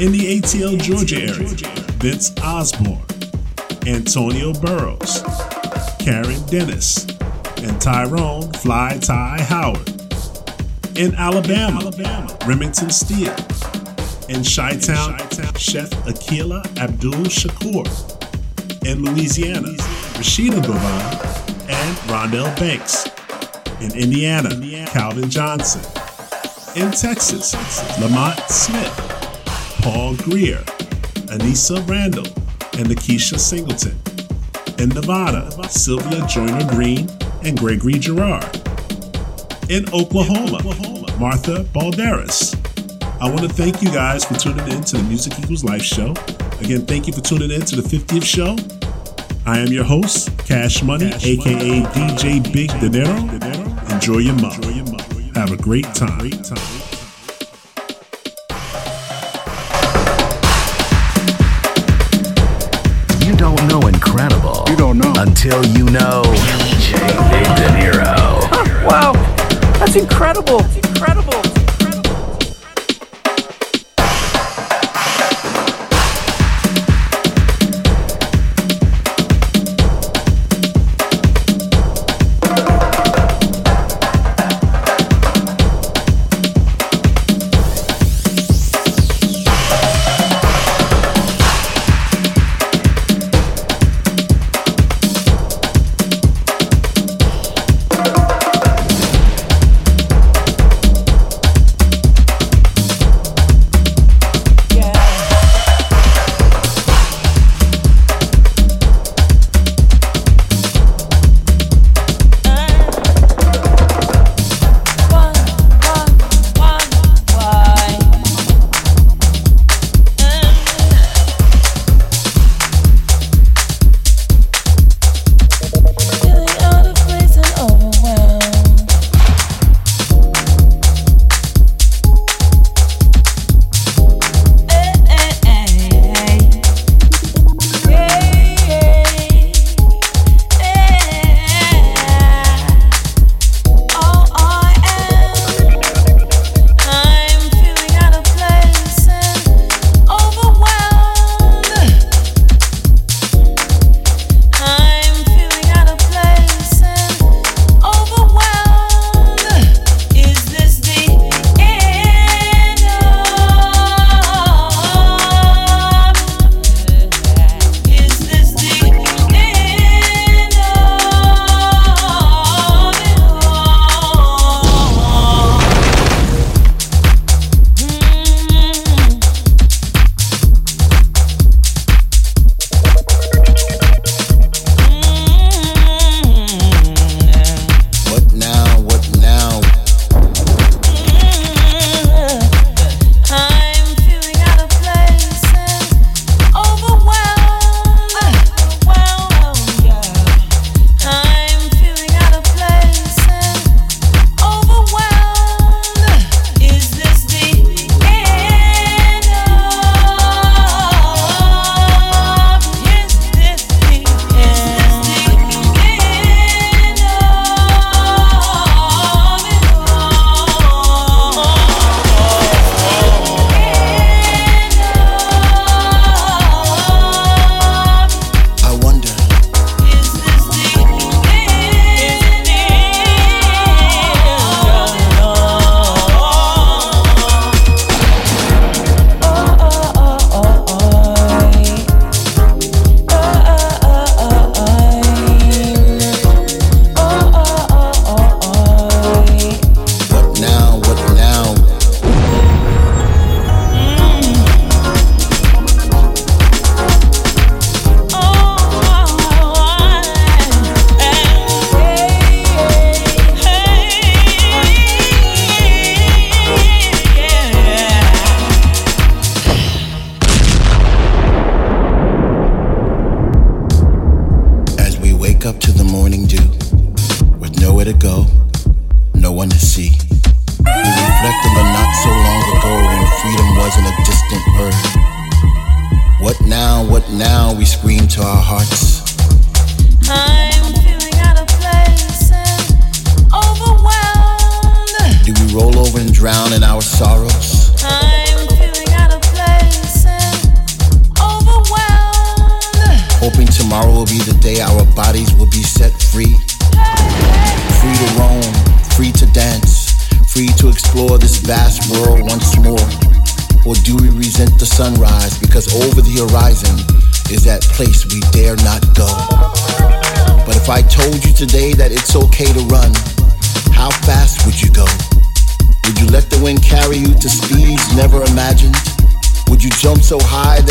In the ATL Georgia area, Vince Osborne, Antonio Burrows, Karen Dennis, and Tyrone Fly Ty Howard. In Alabama, Remington Steele. In Chi Town, Chef Akila Abdul Shakur. In Louisiana, Rashida Govan and Rondell Banks. In Indiana, Calvin Johnson. In Texas, Lamont Smith, Paul Greer, Anissa Randall, and Lakeisha Singleton. In Nevada, Sylvia Joyner Green and Gregory Gerard. In Oklahoma, Martha Balderas. I want to thank you guys for tuning in to the Music Equals Life show. Again, thank you for tuning in to the 50th show. I am your host, Cash Money, aka DJ Big Dinero. Enjoy your month. Have a great time. You don't know incredible. You don't know until you know DJ Big Dinero. Wow, that's incredible. That's incredible.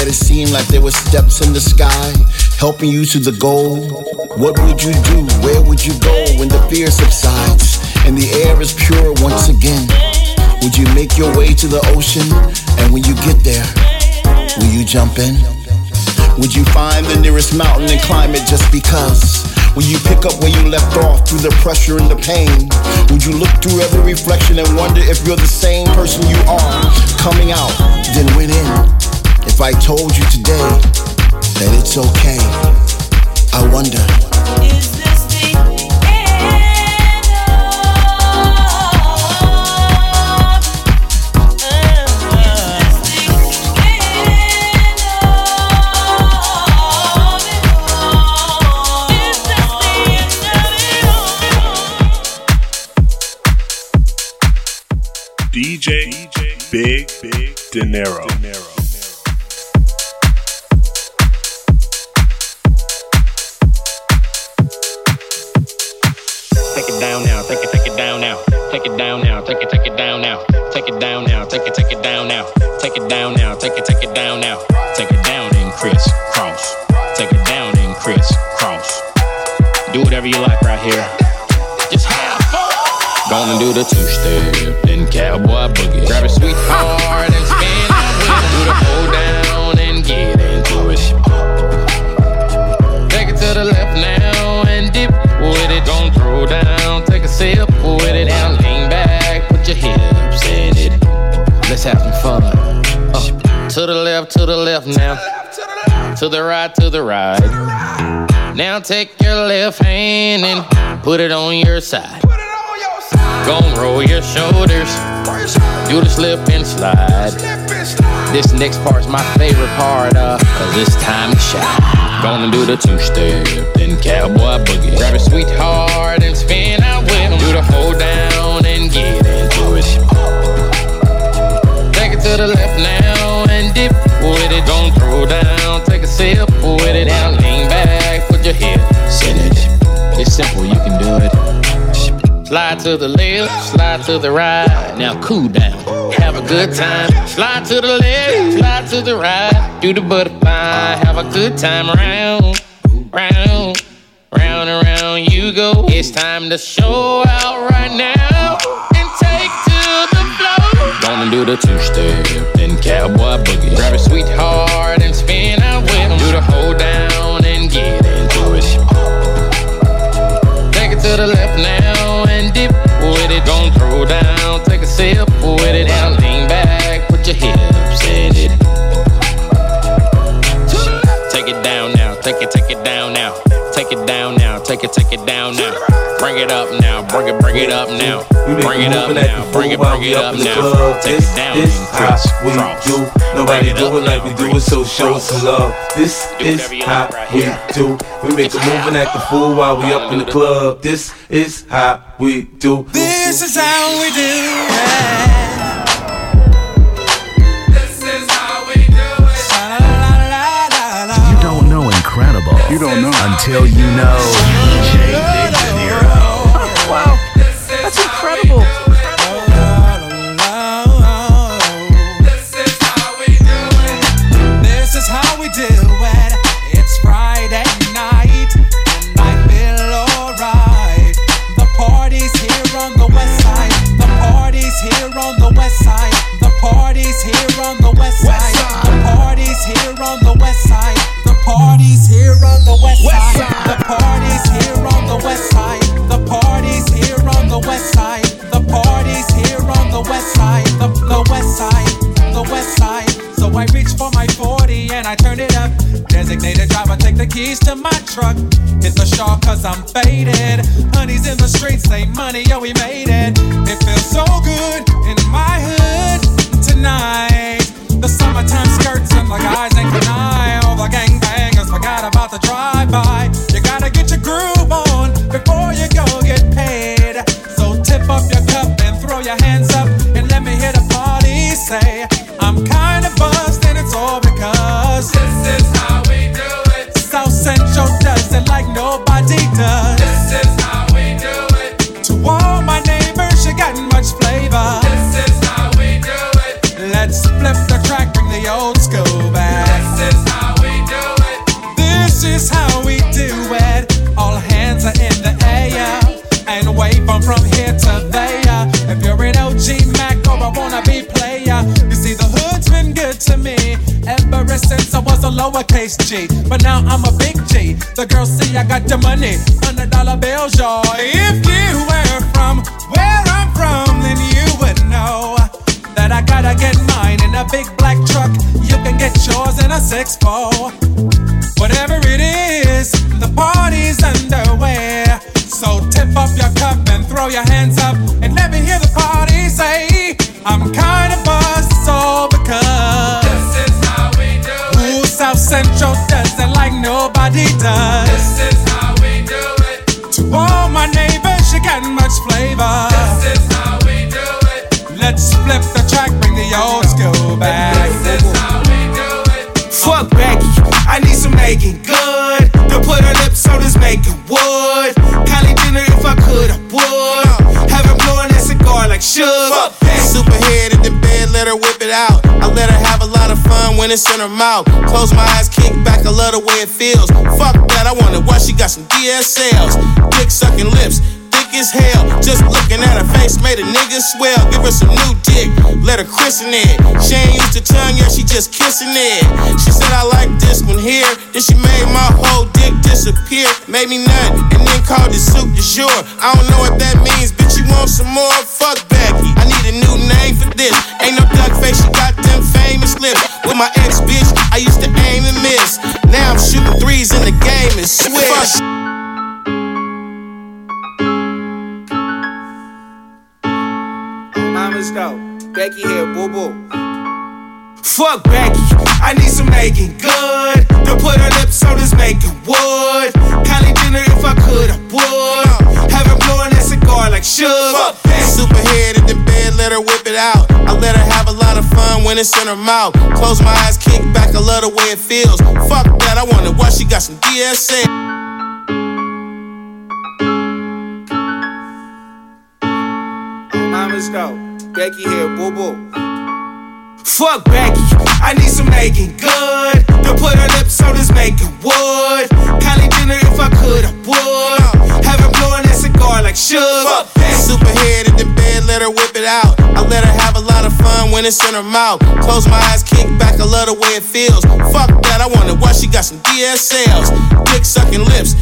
It seemed like there were steps in the sky, helping you to the goal? What would you do? Where would you go when the fear subsides and the air is pure once again? Would you make your way to the ocean? And when you get there, will you jump in? Would you find the nearest mountain and climb it just because? Will you pick up where you left off through the pressure and the pain? Would you look through every reflection and wonder if you're the same person you are? Coming out, then went in. If I told you today that it's okay, I wonder. DJ Big Big Dinero. Take take it, To the right, to the right. Now take your left hand and put it on your side. Gon' roll your shoulders. Do the slip and slide. This next part's my favorite part, uh, cause it's time to shine. Gonna do the two step, then cowboy boogie. Grab a sweetheart and spin out with 'em. Do the hold down and get into it. Take it to the left now sip with it. Now lean back, put your hips in it. It's simple, you can do it. Slide to the left, slide to the right. Now cool down, have a good time. Slide to the left, slide to the right. Do the butterfly, have a good time. Round, round, round and round you go. It's time to show out right now and take to the floor. Gonna do the two step, then cowboy boogie. Grab a sweetheart Do the hold down and get into it. Take it to the left now and dip with it. Don't throw down, take a sip with it. Now lean back, put your hips in it. Take it down now, take it, take it down now. Take it down now, take it, take it down now. Bring it up now, bring it, bring it up now. Bring it up now, bring it, bring it up now. Take it down This and how we do. Nobody do it like we do it, so show some love. This is how we do. We make a move and act a fool while we up in the club. This is how we do. This is how we do. This is how we do it. You don't know incredible. You don't know until you know incredible. I reach for my 40 and I turn it up. Designated driver, take the keys to my truck. Hit the shawl cause I'm faded. Honey's in the streets, say money, yo, we made it. It feels so good in my hood tonight. The summertime skirts and the guys ain't canine. All the gangbangers forgot about the drive-by. G. But now I'm a big G. The girls say I got the money, hundred dollar bills, y'all. In her mouth. Close my eyes, kick back, I love the way it feels. Fuck that, I wonder why she got some DSLs. Dick sucking lips, thick as hell. Just looking at her face made a nigga swell. Give her some new dick, let her christen it. She ain't used to tongue, yeah, she just kissing it. She said, I like this one here. Then she made my whole dick disappear. Made me nut, and then called it soup du jour. I don't know what that means, bitch, you want some more? Fuck Becky. I need a new name for this. Ain't no duck face, she got them famous lips. With my ex bitch, I used to aim and miss. Now I'm shooting threes in the game and switch. Mama's go. Becky here, boo boo. Fuck Becky, I need some Meagan Good. To put her lips on this making wood. Kylie Jenner, if I could, I would. Have her blowing cigar like sugar. Superhead in the bed, let her whip it out. I let her have a lot of fun when it's in her mouth. Close my eyes, kick back, I love the way it feels. Fuck that, I wonder why she got some DSL. Mama's go. Becky here, boo boo. Fuck Becky, I need some Meagan Good. To put her lips on this making wood. Kylie Jenner, if I could, I would. Have her blowing cigar like sugar. Superhead in the bed, let her whip it out. I let her have a lot of fun when it's in her mouth. Close my eyes, kick back, I love the way it feels. Fuck that, I wonder why she got some DSLs. Dick sucking lips,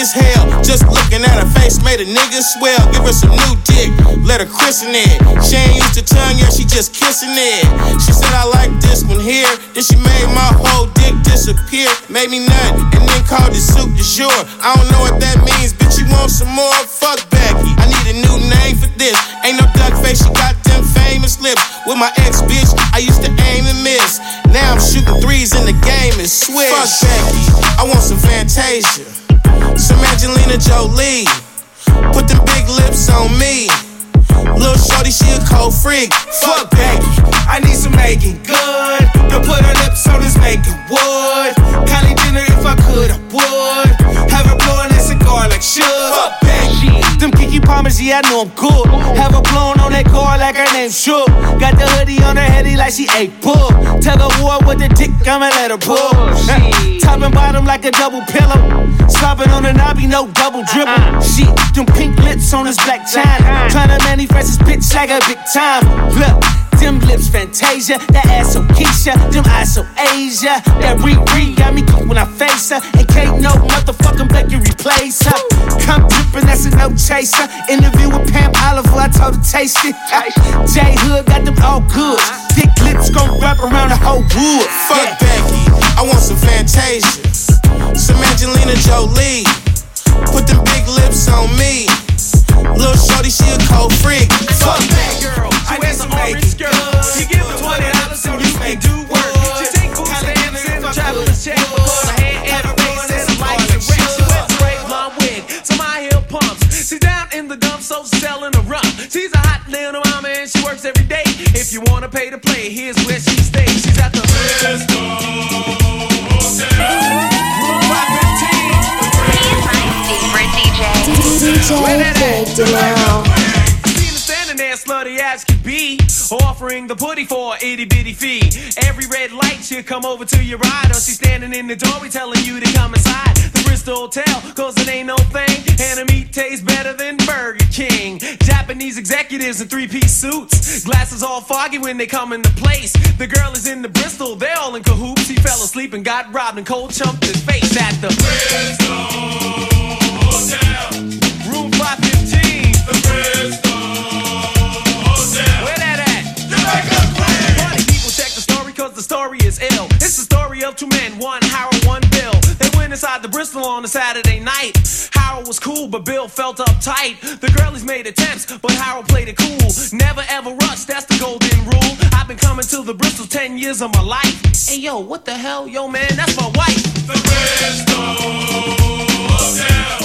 as hell. Just looking at her face made a nigga swell. Give her some new dick, let her christen it. She ain't used to tongue, yet, she just kissing it. She said, I like this one here. Then she made my whole dick disappear. Made me nut, and then called it soup du jour. I don't know what that means, bitch, you want some more? Fuck Becky. I need a new name for this. Ain't no duck face, she got them famous lips. With my ex bitch, I used to aim and miss. Now I'm shooting threes in the game and switch. Fuck Becky, I want some Fantasia. Some Angelina Jolie. Put them big lips on me. Little shorty, she a cold freak. Fuck Becky, I need some Meagan Good. To put her lips on this making wood. Kylie Jenner, if I could, I would. Have her blowing that cigar like sugar. Fuck. Them Kiki Palmers, yeah, I know I'm good. Have her blowing on that car like her name Shook. Got the hoodie on her heady like she ate pull. Tell her war with the dick, I'ma let her pull. Top and bottom like a double pillow. Slopping on the knobby, no double dribble. Uh-huh. Shit, them pink lips on this Blac Chyna. Tryna manifest this bitch like a big time. Look. Them lips Fantasia, that ass so Keisha, them eyes so Asia. That Riri got me geek when I face her, and can't no motherfucking Becky replace her. Come drippin', that's a no chaser. Interview with Pam Oliver, I told her taste it. J Hood got them all good. Uh-huh. Thick lips gon' wrap around the whole wood. Fuck Becky, I want some Fantasia. Some Angelina Jolie. Put them big lips on me. Little shorty, she a cold freak. Fuck that girl. I need some orange girl. You give her twenty dollars and you can do work. So selling a rum. She's a hot little mama and she works every day. If you wanna pay to play, here's where she stays. She's at the Bristol DJ Big Dinero. There, slutty ass could be offering the putty for itty bitty fee. Every red light should come over to your ride, or she's standing in the doorway telling you to come inside the Bristol Hotel, cause it ain't no thing. And the meat tastes better than Burger King. Japanese executives in three piece suits, glasses all foggy when they come into place. The girl is in the Bristol, they're all in cahoots. He fell asleep and got robbed and cold chumped his face at the Bristol but Bill felt uptight. The girlies made attempts, but Harold played it cool. Never ever rush, that's the golden rule. I've been coming to the Bristol 10 years of my life. Hey yo, what the hell? Yo man, that's my wife. The Bristol Hotel.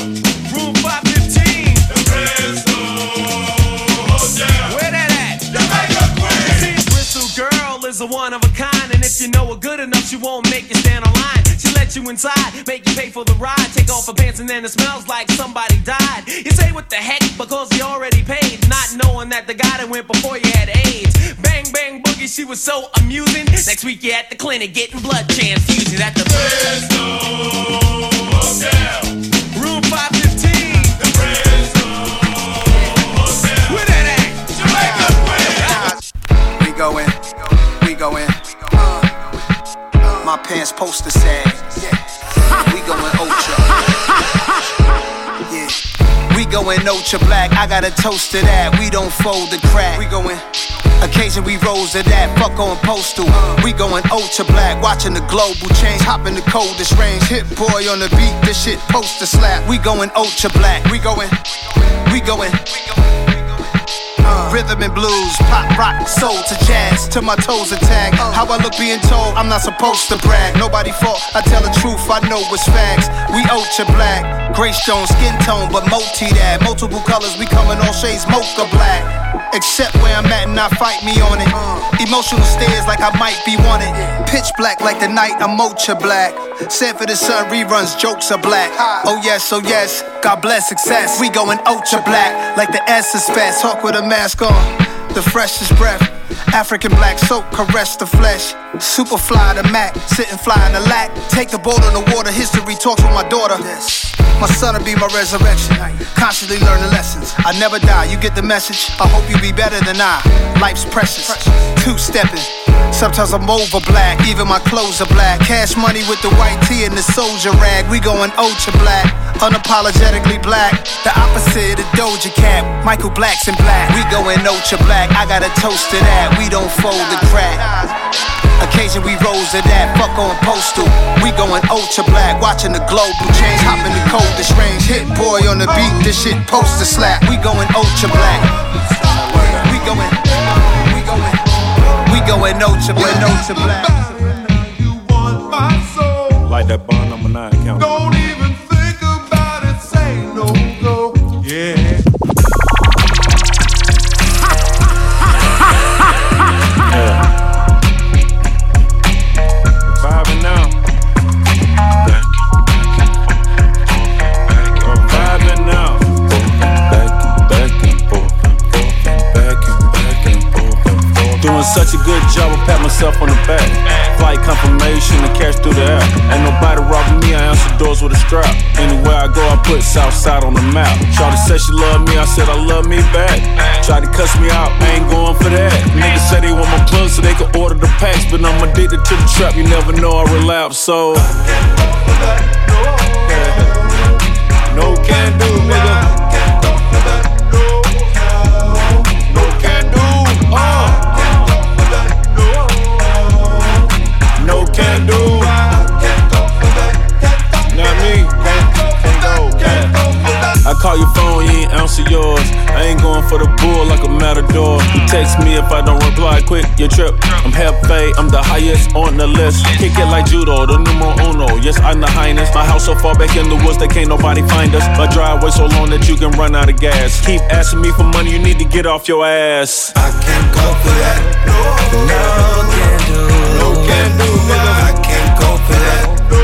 Room 515. The Bristol Hotel. Where that at? Jamaica Queen. See, Bristol girl is a one of a kind, and if you know her good enough, she won't make you stand on line. Let you inside, make you pay for the ride, take off her pants, and then it smells like somebody died. You say what the heck because you already paid, not knowing that the guy that went before you had AIDS. Bang bang boogie, she was so amusing. Next week you at the clinic getting blood transfusions at the Bristol Hotel. Room 515. The Bristol Hotel. Where that at? Jamaica Queen. We go My pants poster sag. We going ultra. Yeah. We going ultra black. I got a toast to that. We don't fold the crack. We going. Occasion we rose to that. Fuck on postal. We going ultra black. Watching the global change. Hop in the coldest range. Hit boy on the beat. This shit poster slap. We going ultra black. We going. We going. Uh. Rhythm and blues, pop, rock, soul to jazz, till my toes attack. Uh. How I look being told, I'm not supposed to brag. Nobody fault, I tell the truth, I know it's facts. We ultra black, gray stone, skin tone, but multi that. Multiple colors, we come in all shades, mocha black. Except where I'm at and I fight me on it. Uh. Emotional stares like I might be wanted. Pitch black like the night, I'm ultra black. Said for the sun, reruns, jokes are black. Oh yes, oh yes, God bless success. We going ultra black, like the S is fast. Talk with a mask on, the freshest breath. African black soap caress the flesh. Super fly the Mac, sitting fly in the lack. Take the boat on the water, history talks with my daughter. My son will be my resurrection. Constantly learning lessons. I never die, you get the message. I hope you be better than I. Life's precious. Two stepping. Sometimes I'm over black, even my clothes are black. Cash money with the white tee and the soldier rag. We going ultra black, unapologetically black. The opposite of Doja Cat. Michael Black's in black. We going ultra black. I got a toast to that. We don't fold the crack. Occasion we rose to that, fuck on postal. We going ultra black, watching the global change. Hop in the coldest range, Hit-Boy on the beat, this shit poster slap. We going ultra black. We going, we going, going ultra black, ultra black. Like that bond number nine count. Such a good job, I pat myself on the back. Flight confirmation and cash through the app. Ain't nobody robbing me, I answer doors with a strap. Anywhere I go, I put Southside on the map. Shawty said she love me, I said I love me back. Tried to cuss me out, I ain't going for that. Niggas say they want my plug so they can order the packs, but I'm addicted to the trap. You never know I relapse, so. No can do, nigga. For the bull like a matador. You text me if I don't reply quick, you trip. I'm Hefe, I'm the highest on the list. Kick it like judo, the numero uno. Yes, I'm the highness. My house so far back in the woods that can't nobody find us. My driveway so long that you can run out of gas. Keep asking me for money, you need to get off your ass. I can't go for that. No, no, can do. No, can do, nigga. I can't go for that. No, no,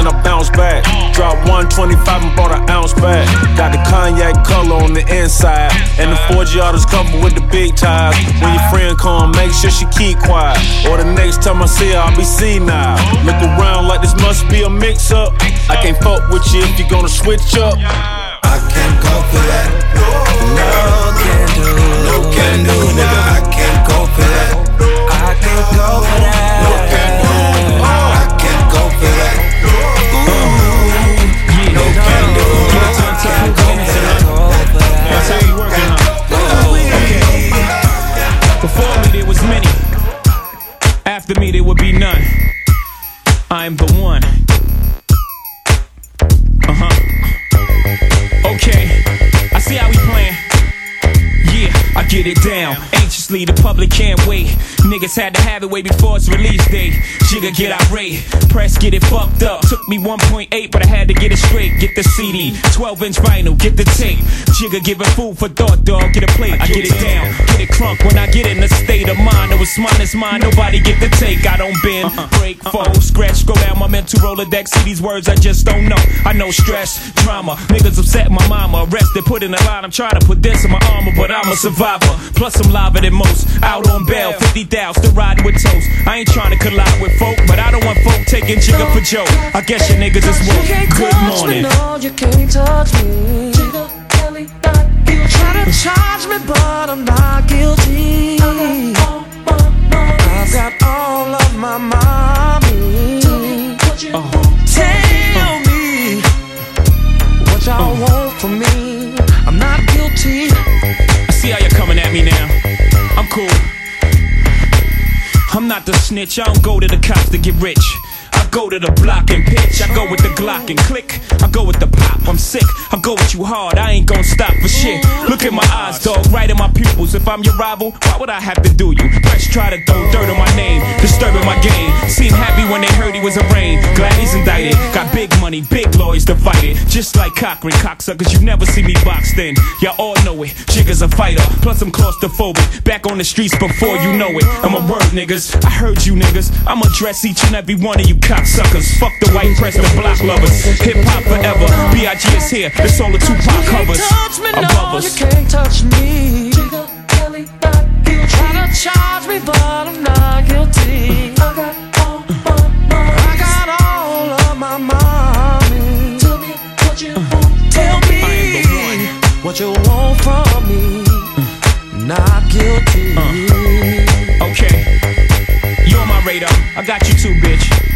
then I bounce back. Drop 125 and bought an ounce back. Got the cognac color on the inside. And the 4G autos covered with the big ties. When your friend come, make sure she keep quiet. Or the next time I see her, I'll be senile. Look around like this must be a mix up. I can't fuck with you if you gonna switch up. I can't go for that. No, can do. No can do, nigga. I can't go for that. I can't go for that. There would be none. I am the one. Uh huh. Okay, I see how we playing. Yeah, I get it down. The public can't wait. Niggas had to have it way before its release date. Jigga get irate, press get it fucked up. Took me 1.8, but I had to get it straight. Get the CD, 12 inch vinyl, get the tape. Jigga give it food for thought, dog. Get a plate, I get it down, get it crunk when I get in a state of mind. It was mine, it's mine, nobody get the take. I don't bend, uh-uh. break, fold, scratch, go down my mental Rolodex. See these words I just don't know. I know stress, drama, niggas upset my mama. Arrested, put in a line. I'm trying to put this in my armor, but I'm a survivor. Plus, I'm liver than most. Out on bail, 50,000, still riding with toast. I ain't trying to collide with folk, but I don't want folk taking Jigga for joke. I guess your niggas is woke. Good morning. No, you can't touch me. You try to charge me, but I'm not guilty. I've got all of my mommy. Tell not the snitch. I don't go to the cops to get rich. Go to the block and pitch. I go with the Glock and click. I go with the pop. I'm sick. I go with you hard. I ain't gonna stop for shit. Look at my eyes, dog. Right in my pupils. If I'm your rival, why would I have to do you? Press try to throw dirt on my name, disturbing my game. Seemed happy when they heard he was arraigned. Glad he's indicted. Got big money, big lawyers to fight it. Just like Cochran, cocksuckers. You never see me boxed in. Y'all all know it. Jigga's a fighter. Plus I'm claustrophobic. Back on the streets before you know it. I'm a word, niggas. I heard you niggas. I'ma dress each and every one of you cocksuckers. Fuck the white press, the block lovers. Hip hop forever. B.I.G. is here. It's all the Tupac covers. You can't touch me, no, you can't touch me. Try to charge me, but I'm not guilty. I got all of my mommy. Tell me what you want. Tell me what you want from me. Not guilty. Uh, okay. You're on my radar. I got you too, bitch.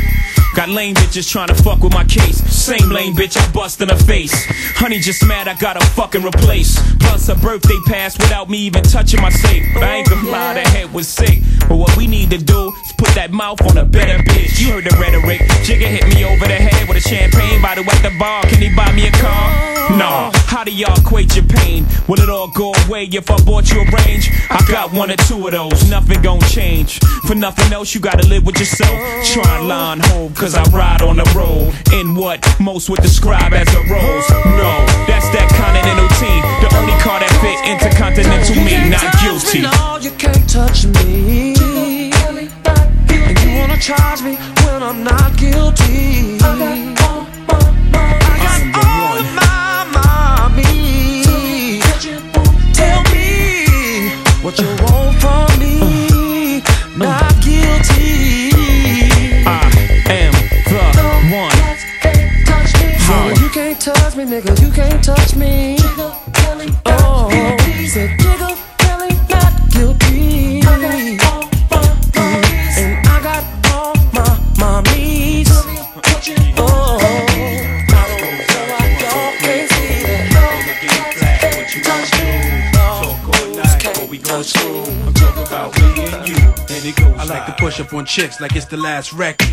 Got lame bitches trying to fuck with my case. Same lame bitch I bust in her face. Honey just mad I got to fucking replace. Plus her birthday passed without me even touching my safe. But I ain't gonna lie, that head was sick. But what we need to do is put that mouth on a better bitch. You heard the rhetoric. Jigga hit me over the head with a champagne bottle at the bar. Can he buy me a car? No. How do y'all equate your pain? Will it all go away if I bought you a range? I got one or two of those. Nothing gon' change. For nothing else, you gotta live with yourself. Try and line home, cause I ride on the road. In what most would describe as a rose. No, that's that continental T. The only car that fit intercontinental me, not guilty. No, you can't touch me. And you wanna charge me when I'm not guilty. Nigga. You can't touch me. Like to push up on chicks like it's the last record.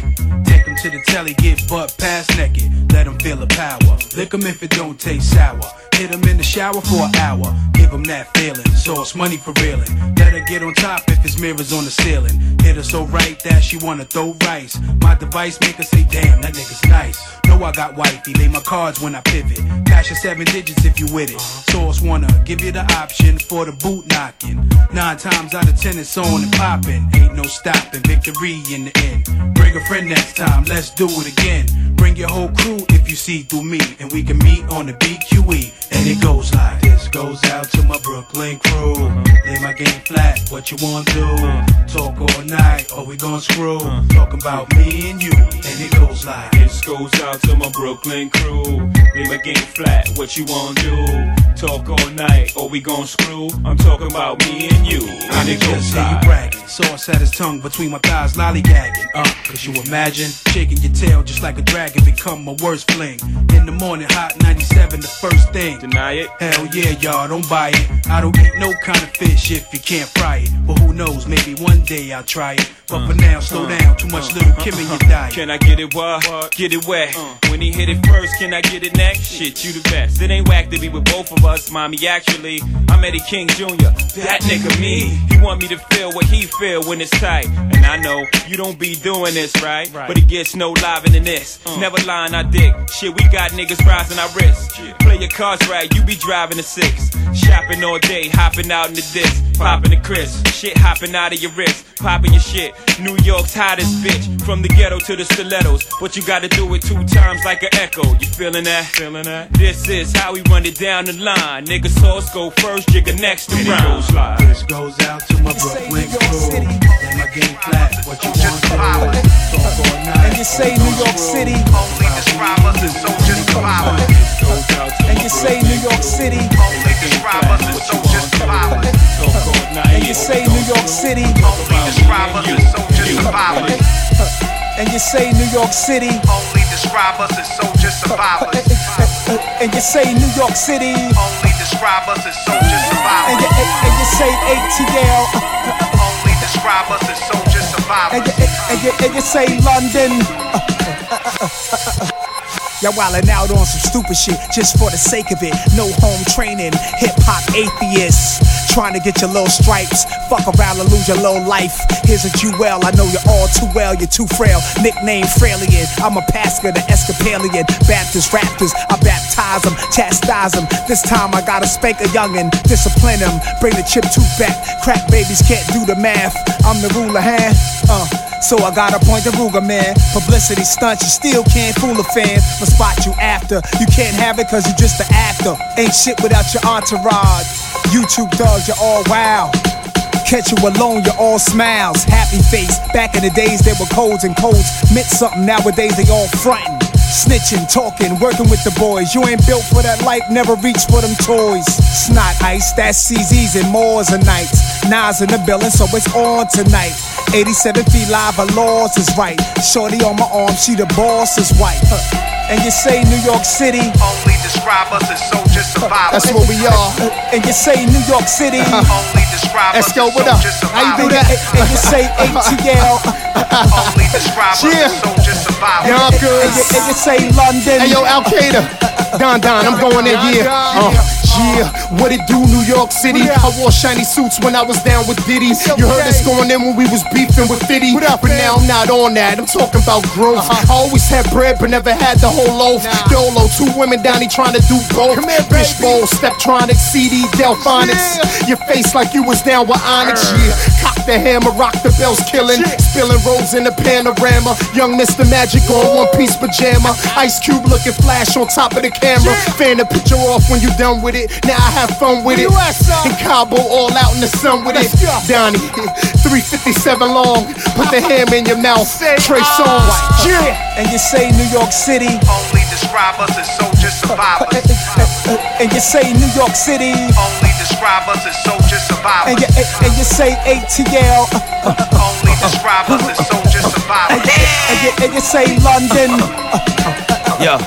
Take 'em to the telly, get butt past naked. Let 'em feel the power. Lick 'em if it don't taste sour. Hit 'em in the shower for an hour. Give 'em that feeling. Sauce money for reeling. Let her get on top if it's mirrors on the ceiling. Hit her so right that she wanna throw rice. My device make her say, damn, that nigga's nice. Know I got wifey, lay my cards when I pivot. Cash your seven digits if you with it. Source wanna give you the option for the boot knocking. Nine times out of ten it's on and popping. Ain't no stopping, victory in the end. Bring a friend next time, let's do it again. Bring your whole crew if you see through me, and we can meet on the BQE. And it goes like this goes out to my Brooklyn crew. Lay my game flat, what you want to do? Talk all night, or we gon' screw? Talk about me and you, and it goes like This goes out to my Brooklyn crew. Lay my game flat, what you wanna do? Talk all night, or we gon' screw? I'm talking about me and you, I and it just goes you like. bragging. Sauce at his tongue between my thighs, lollygagging. Uh, cause you imagine shaking your tail just like a dragon, become my worst fling. In the morning, hot 97, the first thing. Deny it? Hell yeah, y'all, don't buy it. I don't eat no kind of fish if you can't fry it. But who knows, maybe one day I'll try it. But for now, slow uh, down, too much uh, little uh, Kim in your diet. Can I get it what? Get it wet. When he hit it first, can I get it next? Shit, you the best. It ain't whack to be with both of us, mommy. Actually, I'm Eddie King Jr. That nigga me. He want me to feel what he feel when it's tight. And I know you don't be doing this, right? But it gets no livin' than this. Never lying, I dick. Shit, we got niggas rising our wrists. Play your cards right, you be driving a six. Shopping all day, hopping out in the disc. Popping the crisp. Shit hopping out of your wrist. Popping your shit. New York's hottest bitch. From the ghetto to the stilettos. But you gotta do it two times like an echo. You feeling that? Feeling that? This is how we run it down the line. Nigga sauce go first, Jigga next to round. This goes out to my Brooklyn crew. Game flat, what you want to. And you say New York City. Only describe us as soldiers survivors. And you say New York City. Only describe us as soldiers survivors. And you say New York City. Only describe us as soldiers survivors. And you say New York City. Only describe us as soldiers survivors. And you say New York City. Only describe us as soldiers survivors. And you, and you say ATL. Describe us as soldiers survivors. And you, and you, and you say London. Y'all wildin' out on some stupid shit just for the sake of it. No home training, hip hop atheists. Trying to get your little stripes. Fuck around and lose your little life. Here's a Jewel, I know you're all too well, you're too frail. Nickname Frailian, I'm a Pascal, the Escapalian. Baptist Raptors, I baptize them, chastise them. This time I gotta spank a youngin', discipline him. Bring the chip tooth back. Crack babies can't do the math. I'm the ruler hand. Uh. So I gotta point the Ruger man. Publicity stunts, you still can't fool a fan. But spot you after. You can't have it cause you just an actor. Ain't shit without your entourage. YouTube dogs, you're all wild. Catch you alone, you're all smiles. Happy face. Back in the days, there were codes and codes meant something. Nowadays, they all frontin'. Snitching, talking, working with the boys. You ain't built for that life, never reach for them toys. Snot ice, that's CZs and Moors and nights. Nas in the building, so it's on tonight. 87 feet live, her laws is right. Shorty on my arm, she the boss is white. Huh. And you say New York City. Only describe us as soldiers survivors. That's what we are. And you say New York City. Only describe us Let's go, as what up? soldiers How you do survivors. that? And you say ATL. Only describe us as soldiers And you, and you say London. Hey yo, Al Qaeda. Don Don, I'm going in, yeah. Uh, yeah, what it do, New York City? I wore shiny suits when I was down with Diddy. You heard us going in when we was beefing with Fitty. But now I'm not on that, I'm talking about growth. I always had bread, but never had the whole loaf. Dolo, two women down, he trying to do both. Fishbowl, step trying to CD Delfonics. Your face like you was down with Onyx, yeah. Cock the hammer, rock the bells, killing. Spilling rolls in the panorama. Young Mr. Magic on one piece pajama. Ice Cube looking flash on top of the camera. Fan the picture off when you done with it. Now I have fun with it. In Cabo, all out in the sun with it. Donnie, 357 long. Put the ham in your mouth. Trey Songz. Yeah. And you say New York City. Only describe us as soldiers survivors. And you say New York City. Only describe us as soldiers survivors. And you, and you say ATL. Only describe us as soldiers survivors. And you, and you say London. Yo,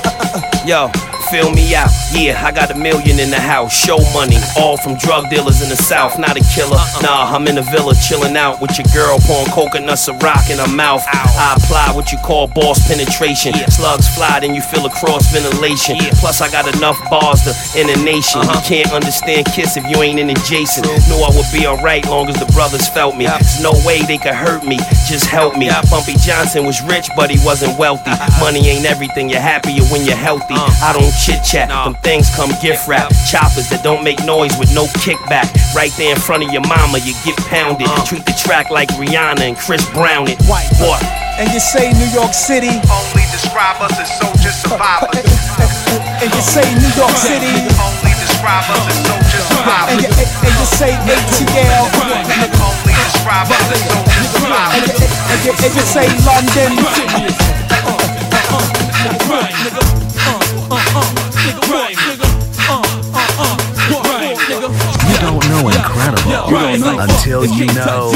yo, Fill me out, yeah, I got a million in the house. Show money, all from drug dealers in the south. Not a killer, uh-uh. nah, I'm in a villa chilling out with your girl, pouring coconuts and rock in her mouth. I apply what you call boss penetration. Slugs fly, then you feel a cross ventilation. Plus, I got enough bars to in a nation. Uh-huh. You can't understand Kiss if you ain't in adjacent. Knew I would be alright long as the brothers felt me. There's no way they could hurt me, just help me. Bumpy Johnson was rich, but he wasn't wealthy. Uh-uh. Money ain't everything, you're happier when you're healthy. Uh-uh. I don't chit chat, them things come gift wrap. Choppers that don't make noise with no kickback. Right there in front of your mama, you get pounded. Uh-huh. Treat the track like Rihanna and Chris Brown it. White What? And you say New York City. Only describe us as soldiers survivors. And you say New York City. Only describe us as soldiers survivors. And you, and you say ATL. Only describe us as soldiers survivors. And you, and you, and you say London. You don't know incredible until you know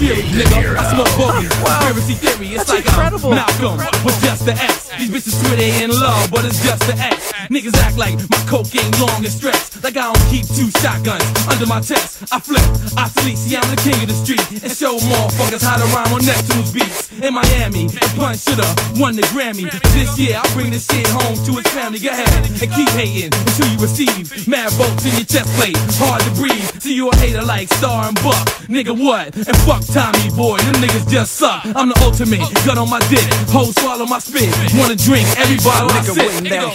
DJ Big I smoke boogie, conspiracy theory. It's like I'm Malcolm with just the X. These bitches swear they in love, but it's just the X. Niggas act like my coke ain't long and stretched. Like I don't keep two shotguns under my chest. I flip, I sleep, see I'm the king of the street. And show motherfuckers how to rhyme on Neptune's beats. In Miami, the punch shoulda won the Grammy. This year, I'll bring this shit home to its family. Go ahead and keep hating until you receive mad bolts in your chest plate. Hard to breathe. See you a hater like Star and Buck. Nigga, what? And fuck Tommy Boy. Them niggas just suck. I'm the ultimate. Gun on my dick. Hoes swallow my spit. Wanna drink every bottle I sip. Nigga,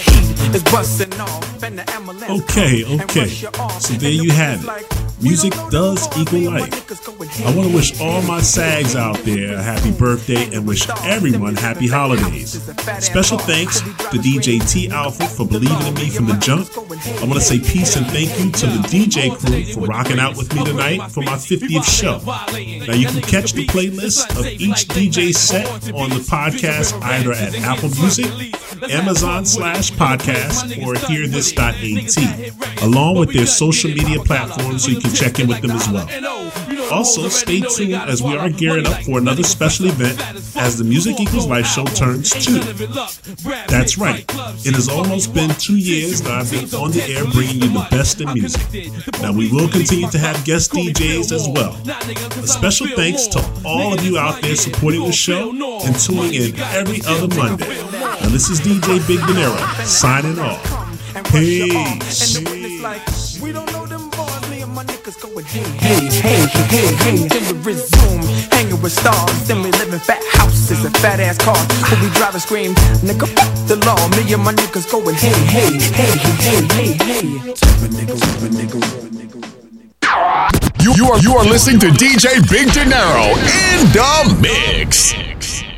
Okay, okay. So there you have it. Music does equal life. I want to wish all my SAGs out there a happy birthday and wish everyone happy holidays. Special thanks to DJ T Alpha for believing in me from the jump. I want to say peace and thank you to the DJ crew for rocking out with me tonight for my 50th show. Now you can catch the playlist of each DJ set on the podcast either at Apple Music, Amazon slash podcast, or hearthis.at, along with their social media platforms so you can check in with them as well. Also, stay tuned as we are gearing up for another special event as the Music Equals Life show turns two. That's right. It has almost been two years that I've been on the air bringing you the best in music. Now, we will continue to have guest DJs as well. A special thanks to all of you out there supporting the show and tuning in every other Monday. Now, this is DJ Big Dinero signing off. Peace. Niggas going hey, hey, hey, hey, hey. Then we resume hanging with stars. Then we live in fat houses and fat ass cars. When we drive and scream, nigga, fuck the law. Me and my niggas going hey, hey, hey, hey, hey, hey. Nigga. You, are you are listening to DJ Big De in the mix.